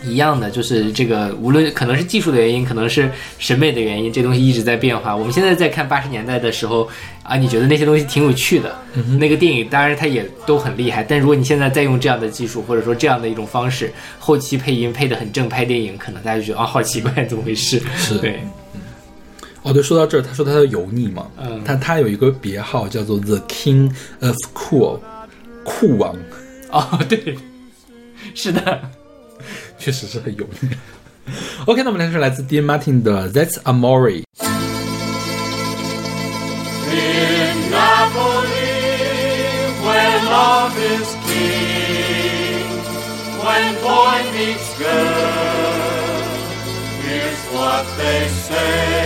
一样的，就是这个无论可能是技术的原因，可能是审美的原因，这东西一直在变化。我们现在在看八十年代的时候啊，你觉得那些东西挺有趣的，那个电影当然它也都很厉害。但如果你现在再用这样的技术，或者说这样的一种方式，后期配音配的很正，拍电影可能大家就觉得啊好奇怪，怎么回事？*laughs* 是。对，哦，对，说到这儿，他说他的油腻嘛，嗯。他他有一个别号叫做 The King of Cool，酷王，哦对，是的，确实是很油腻。OK，那我们来说来自 Dean Martin 的 That's Amore。 In Napoli, where love is king, when boy meets girl, here's what they say.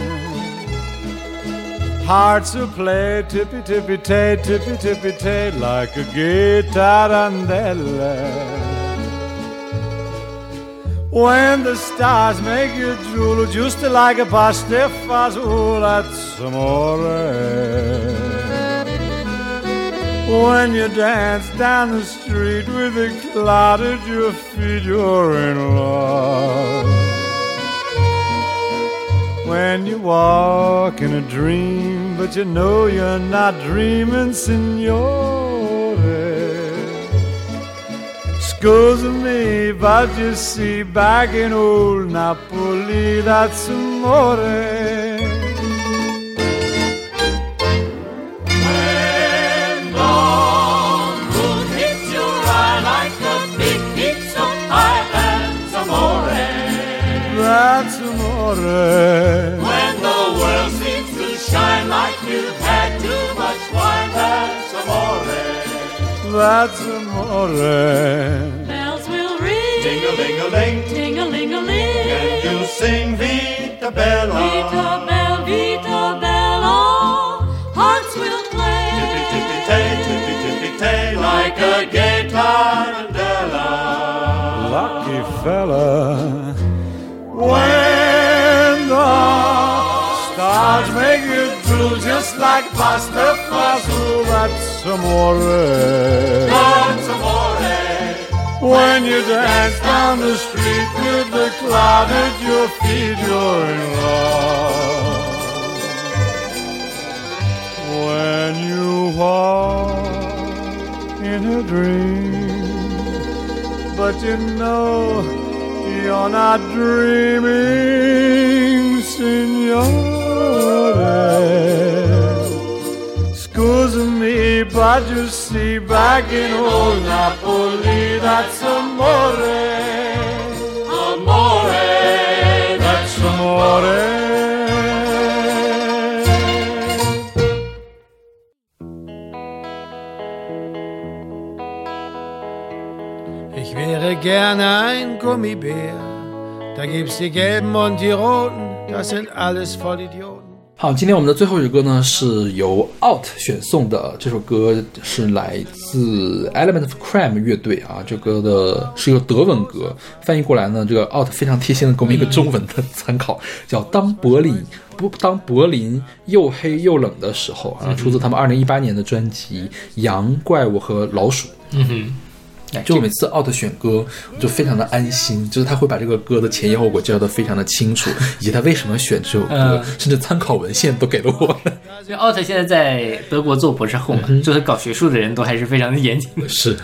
Hearts will play tippy tippy tay, tippy tippy tay, like a guitar. When the stars make you drool, just like a pasta fazool, that's amore. When you dance down the street with a cloud at your feet, you're in love. When you walk in a dream, but you know you're not dreaming, signore. Scusa me, but you see, back in old Napoli, that's amore. When dawn moon hits your eye like a big pizza pie, that's amore. That's amore. When the world seems to shine like you've had too much wine, that's amore. That's amore. Bells will ring, Ding-a-ling-a-ling, ting-a-ling-a-ling. and you sing Vita Bella. Vita bella, vita bella, hearts will play. Tippy tippy tay, tippy tippy tay, like a gay tarantella. lucky fella. When the stars make you drool just like pasta fazool, that's amore. That's amore. When you dance down the street with the cloud at your feet, you're in love. When you walk in a dream, but you know you're not dreaming, signore. Scusa me, but you see, back in old Napoli, that's amore. Amore. That's amore. Wäre gerne ein Gummibär. Da gibt's die gelben und die roten, das sind alles Vollidioten. 好，今天我们的最后一首歌呢，是由 Out 选送的。这首歌是来自 Element of Crime 乐队啊，这歌的是一个德文歌，翻译过来呢，这个 Out 非常贴心的给我们一个中文的参考，叫“当柏林不当柏林又黑又冷的时候”啊，出自他们二零一八年的专辑《羊、怪物和老鼠》。嗯哼。就每次 out 选歌，我就非常的安心，就是他会把这个歌的前因后果介绍的非常的清楚，以及他为什么选这首歌，嗯甚至参考文献都给了我。*laughs* 所以奥特现在在德国做博士后嘛，就是搞学术的人都还是非常的严谨的。是，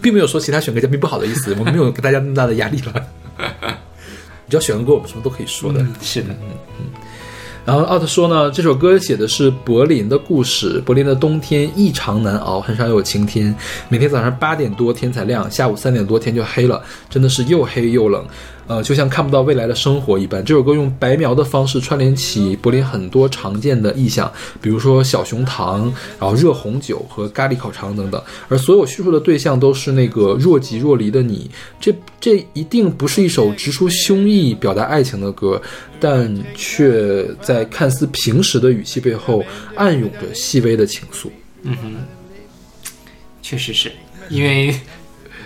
并没有说其他选歌嘉宾不好的意思，我们没有给大家那么大的压力了。*laughs* 你只要选个歌，我们什么都可以说的。嗯，是的，然后奥特说呢，这首歌写的是柏林的故事。柏林的冬天异常难熬，很少有晴天，每天早上八点多天才亮，下午三点多天就黑了，真的是又黑又冷。呃，就像看不到未来的生活一般。这首歌用白描的方式串联起柏林很多常见的意象，比如说小熊糖，然后热红酒和咖喱烤肠等等。而所有叙述的对象都是那个若即若离的你。这这一定不是一首直抒胸臆、表达爱情的歌，但却在看似平实的语气背后暗涌着细微的情愫。嗯哼确实是因为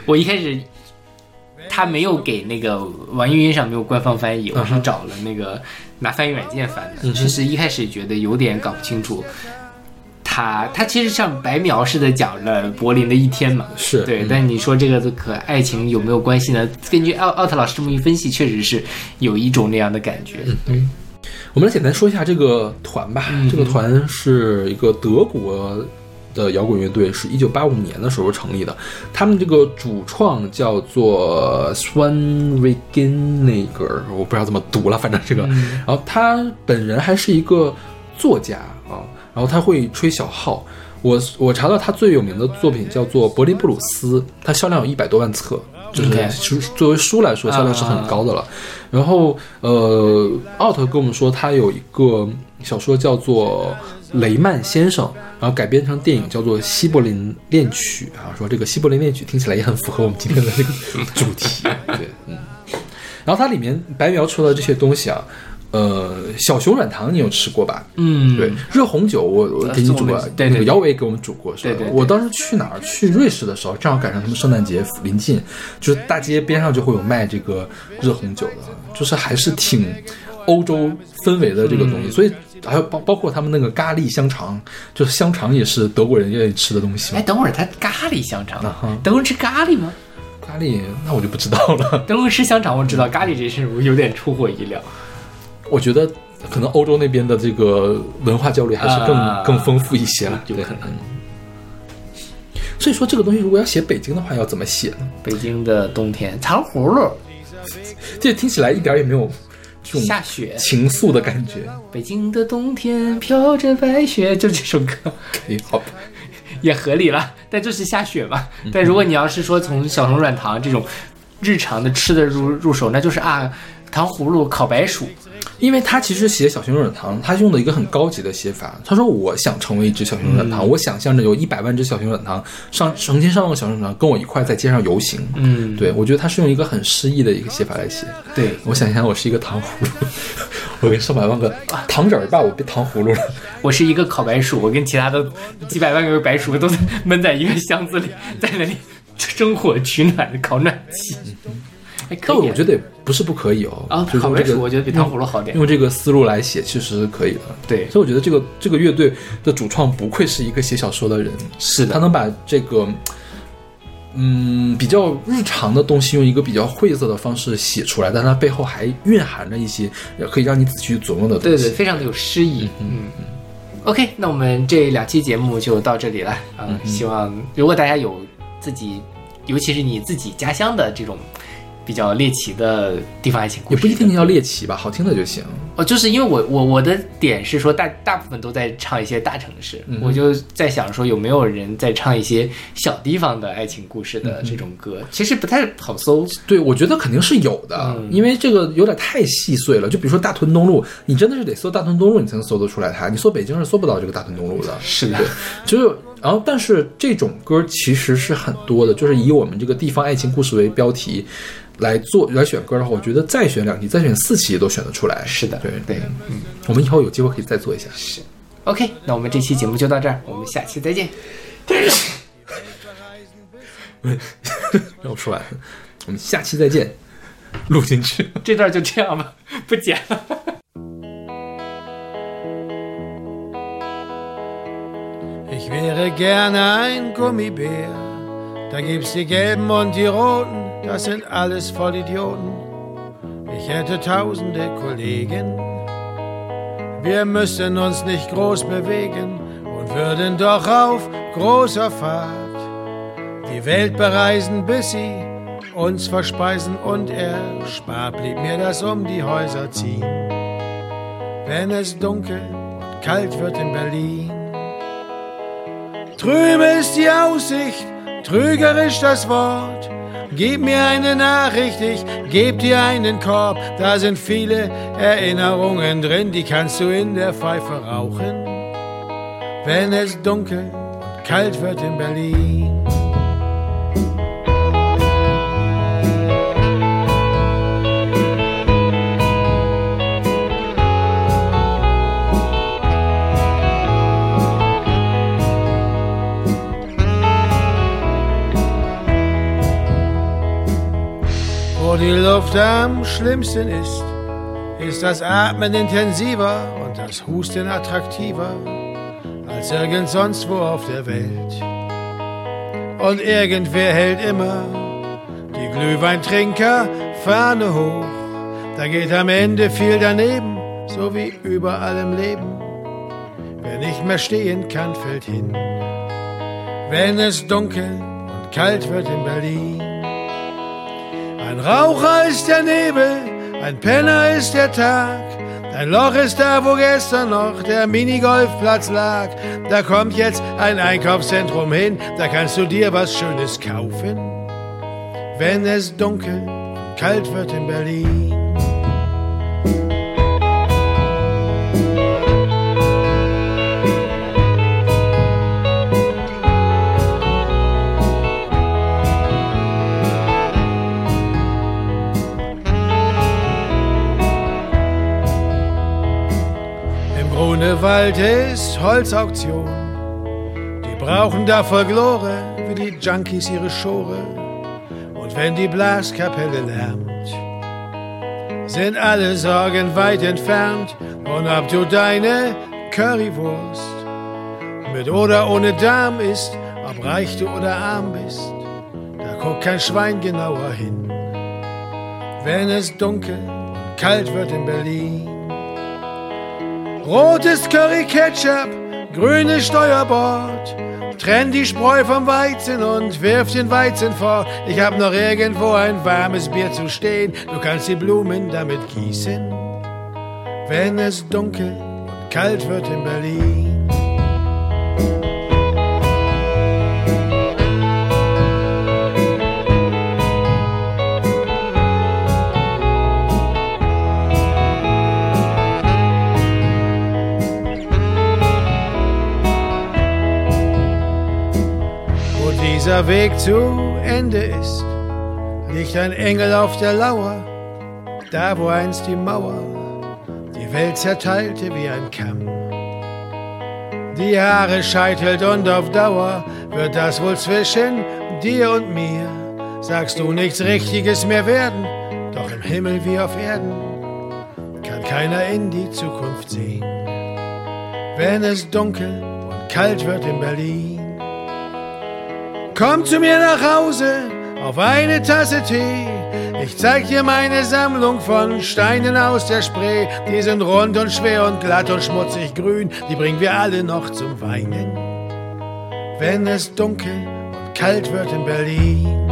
我一开始他没有给那个网易云上没有官方翻译，我是找了那个拿翻译软件翻的。其实一开始觉得有点搞不清楚。他他其实像白描似的讲了柏林的一天嘛，是对，嗯但你说这个和爱情有没有关系呢？根据奥奥特老师这么一分析，确实是有一种那样的感觉。嗯我们来简单说一下这个团吧。嗯这个团是一个德国的摇滚乐队，是一九八五年的时候成立的。他们这个主创叫做 Swan Regeneger，我不知道怎么读了，反正这个。然后他本人还是一个作家啊，然后他会吹小号。我我查到他最有名的作品叫做《柏林布鲁斯》，它销量有一百多万册，就是书作为书来说销量是很高的了。然后呃，奥特跟我们说他有一个小说叫做《雷曼先生》，然后改编成电影叫做《西柏林恋曲》啊，说这个西柏林恋曲听起来也很符合我们今天的这个主题。*laughs* 对，嗯。然后它里面白描出的这些东西啊，呃，小熊软糖你有吃过吧？嗯，对，热红酒我我给你煮过，那个姚伟给我们煮过，是吧对对对我当时去哪儿？去瑞士的时候，正好赶上他们圣诞节临近，就是大街边上就会有卖这个热红酒的，就是还是挺欧洲氛围的这个嗯东西，所以还有包包括他们那个咖喱香肠，就是香肠也是德国人愿意吃的东西嘛哎，。等会儿他咖喱香肠德国人吃咖喱吗？咖喱那我就不知道了，德国人吃香肠我知道，咖喱这事我有点出乎意料。我觉得可能欧洲那边的这个文化交流还是更、啊更丰富一些了，对有可能嗯所以说这个东西如果要写北京的话，要怎么写呢？北京的冬天，糖葫芦这听起来一点也没有这种下雪，情愫的感觉。北京的冬天飘着白雪，就这首歌可以，好吧，也合理了，但就是下雪嘛。嗯但如果你要是说从小熊软糖这种日常的吃的入入手，那就是啊，糖葫芦烤白薯，因为他其实写小熊软糖，他用的一个很高级的写法。他说：“我想成为一只小熊软糖，我想象着有一百万只小熊软糖，上成千上万个小熊软糖跟我一块在街上游行。”嗯，对我觉得他是用一个很诗意的一个写法来写。对，我想象我是一个糖葫芦，*laughs* 我跟上百万个糖人儿吧，我变糖葫芦了。我是一个烤白薯，我跟其他的几百万个白薯都在闷在一个箱子里，在那里生火取暖、烤暖气。哎，可以我觉得也不是不可以哦。啊，就是用这个烤白薯我觉得比糖葫芦好点。用这个思路来写，其实是可以的。对所以我觉得这个这个乐队的主创不愧是一个写小说的人，是的他能把这个嗯比较日常的东西用一个比较晦涩的方式写出来，但它背后还蕴含着一些可以让你仔细琢磨的东西。对对，非常的有诗意。嗯嗯。OK，那我们这两期节目就到这里了啊、嗯希望如果大家有自己，尤其是你自己家乡的这种比较猎奇的地方爱情故事，也不一定要猎奇吧，好听的就行。哦，就是因为我我我的点是说大大部分都在唱一些大城市，嗯我就在想说有没有人在唱一些小地方的爱情故事嗯的这种歌，其实不太好搜。对，我觉得肯定是有的，嗯因为这个有点太细碎了。就比如说大屯东路，你真的是得搜大屯东路，你才能搜得出来它。你搜北京是搜不到这个大屯东路的。是的，就是然后，但是这种歌其实是很多的，就是以我们这个地方爱情故事为标题来做来选歌的话，我觉得再选两期，再选四期都选得出来。是的对对，嗯，我们以后有机会可以再做一下。是 OK，那我们这期节目就到这儿，我们下期再见。*laughs* 让我说完，我们下期再见，录进去。*laughs* 这段就这样吧，*laughs* 不剪了。Ich wäre gerne ein Gummibär. Da gibt's die Gelben und die Roten, das sind alles Vollidioten. Ich hätte tausende Kollegen. Wir müssten uns nicht groß bewegen und würden doch auf großer Fahrt die Welt bereisen, bis sie uns verspeisen und erspart blieb mir das um die Häuser ziehen. wenn es dunkel und kalt wird in Berlin. Trübe ist die Aussicht, trügerisch das Wort. Gib mir eine Nachricht, ich geb dir einen Korb. Da sind viele Erinnerungen drin, die kannst du in der Pfeife rauchen. Wenn es dunkel und kalt wird in Berlin. Die Luft am schlimmsten ist, ist das Atmen intensiver und das Husten attraktiver als irgend sonst wo auf der Welt. Und irgendwer hält immer die Glühweintrinker Fahne hoch. Da geht am Ende viel daneben, so wie überall im Leben. Wer nicht mehr stehen kann, fällt hin. Wenn es dunkel und kalt wird in Berlin. Ein Raucher ist der Nebel, ein Penner ist der Tag. Dein Loch ist da, wo gestern noch der Minigolfplatz lag. Da kommt jetzt ein Einkaufszentrum hin, da kannst du dir was Schönes kaufen. Wenn es dunkel kalt wird in Berlin. Grunewald ist Holzauktion. Die brauchen da Folklore, wie die Junkies ihre Schore. Und wenn die Blaskapelle lärmt, sind alle Sorgen weit entfernt. Und ob du deine Currywurst mit oder ohne Darm isst, ob reich du oder arm bist, da guckt kein Schwein genauer hin. Wenn es dunkel und kalt wird in Berlin, Rotes Curry Ketchup, grünes Steuerbord. Trenn die Spreu vom Weizen und wirf den Weizen fort. Ich hab noch irgendwo ein warmes Bier zu stehen. Du kannst die Blumen damit gießen. Wenn es dunkel und kalt wird in Berlin. Weg zu Ende ist, liegt ein Engel auf der Lauer, da wo einst die Mauer die Welt zerteilte wie ein Kamm. Die Haare scheitelt und auf Dauer wird das wohl zwischen dir und mir. Sagst du nichts Richtiges mehr werden, doch im Himmel wie auf Erden kann keiner in die Zukunft sehen. Wenn es dunkel und kalt wird in Berlin, Komm zu mir nach Hause auf eine Tasse Tee. Ich zeig dir meine Sammlung von Steinen aus der Spree. Die sind rund und schwer und glatt und schmutzig grün. Die bringen wir alle noch zum Weinen. Wenn es dunkel und kalt wird in Berlin.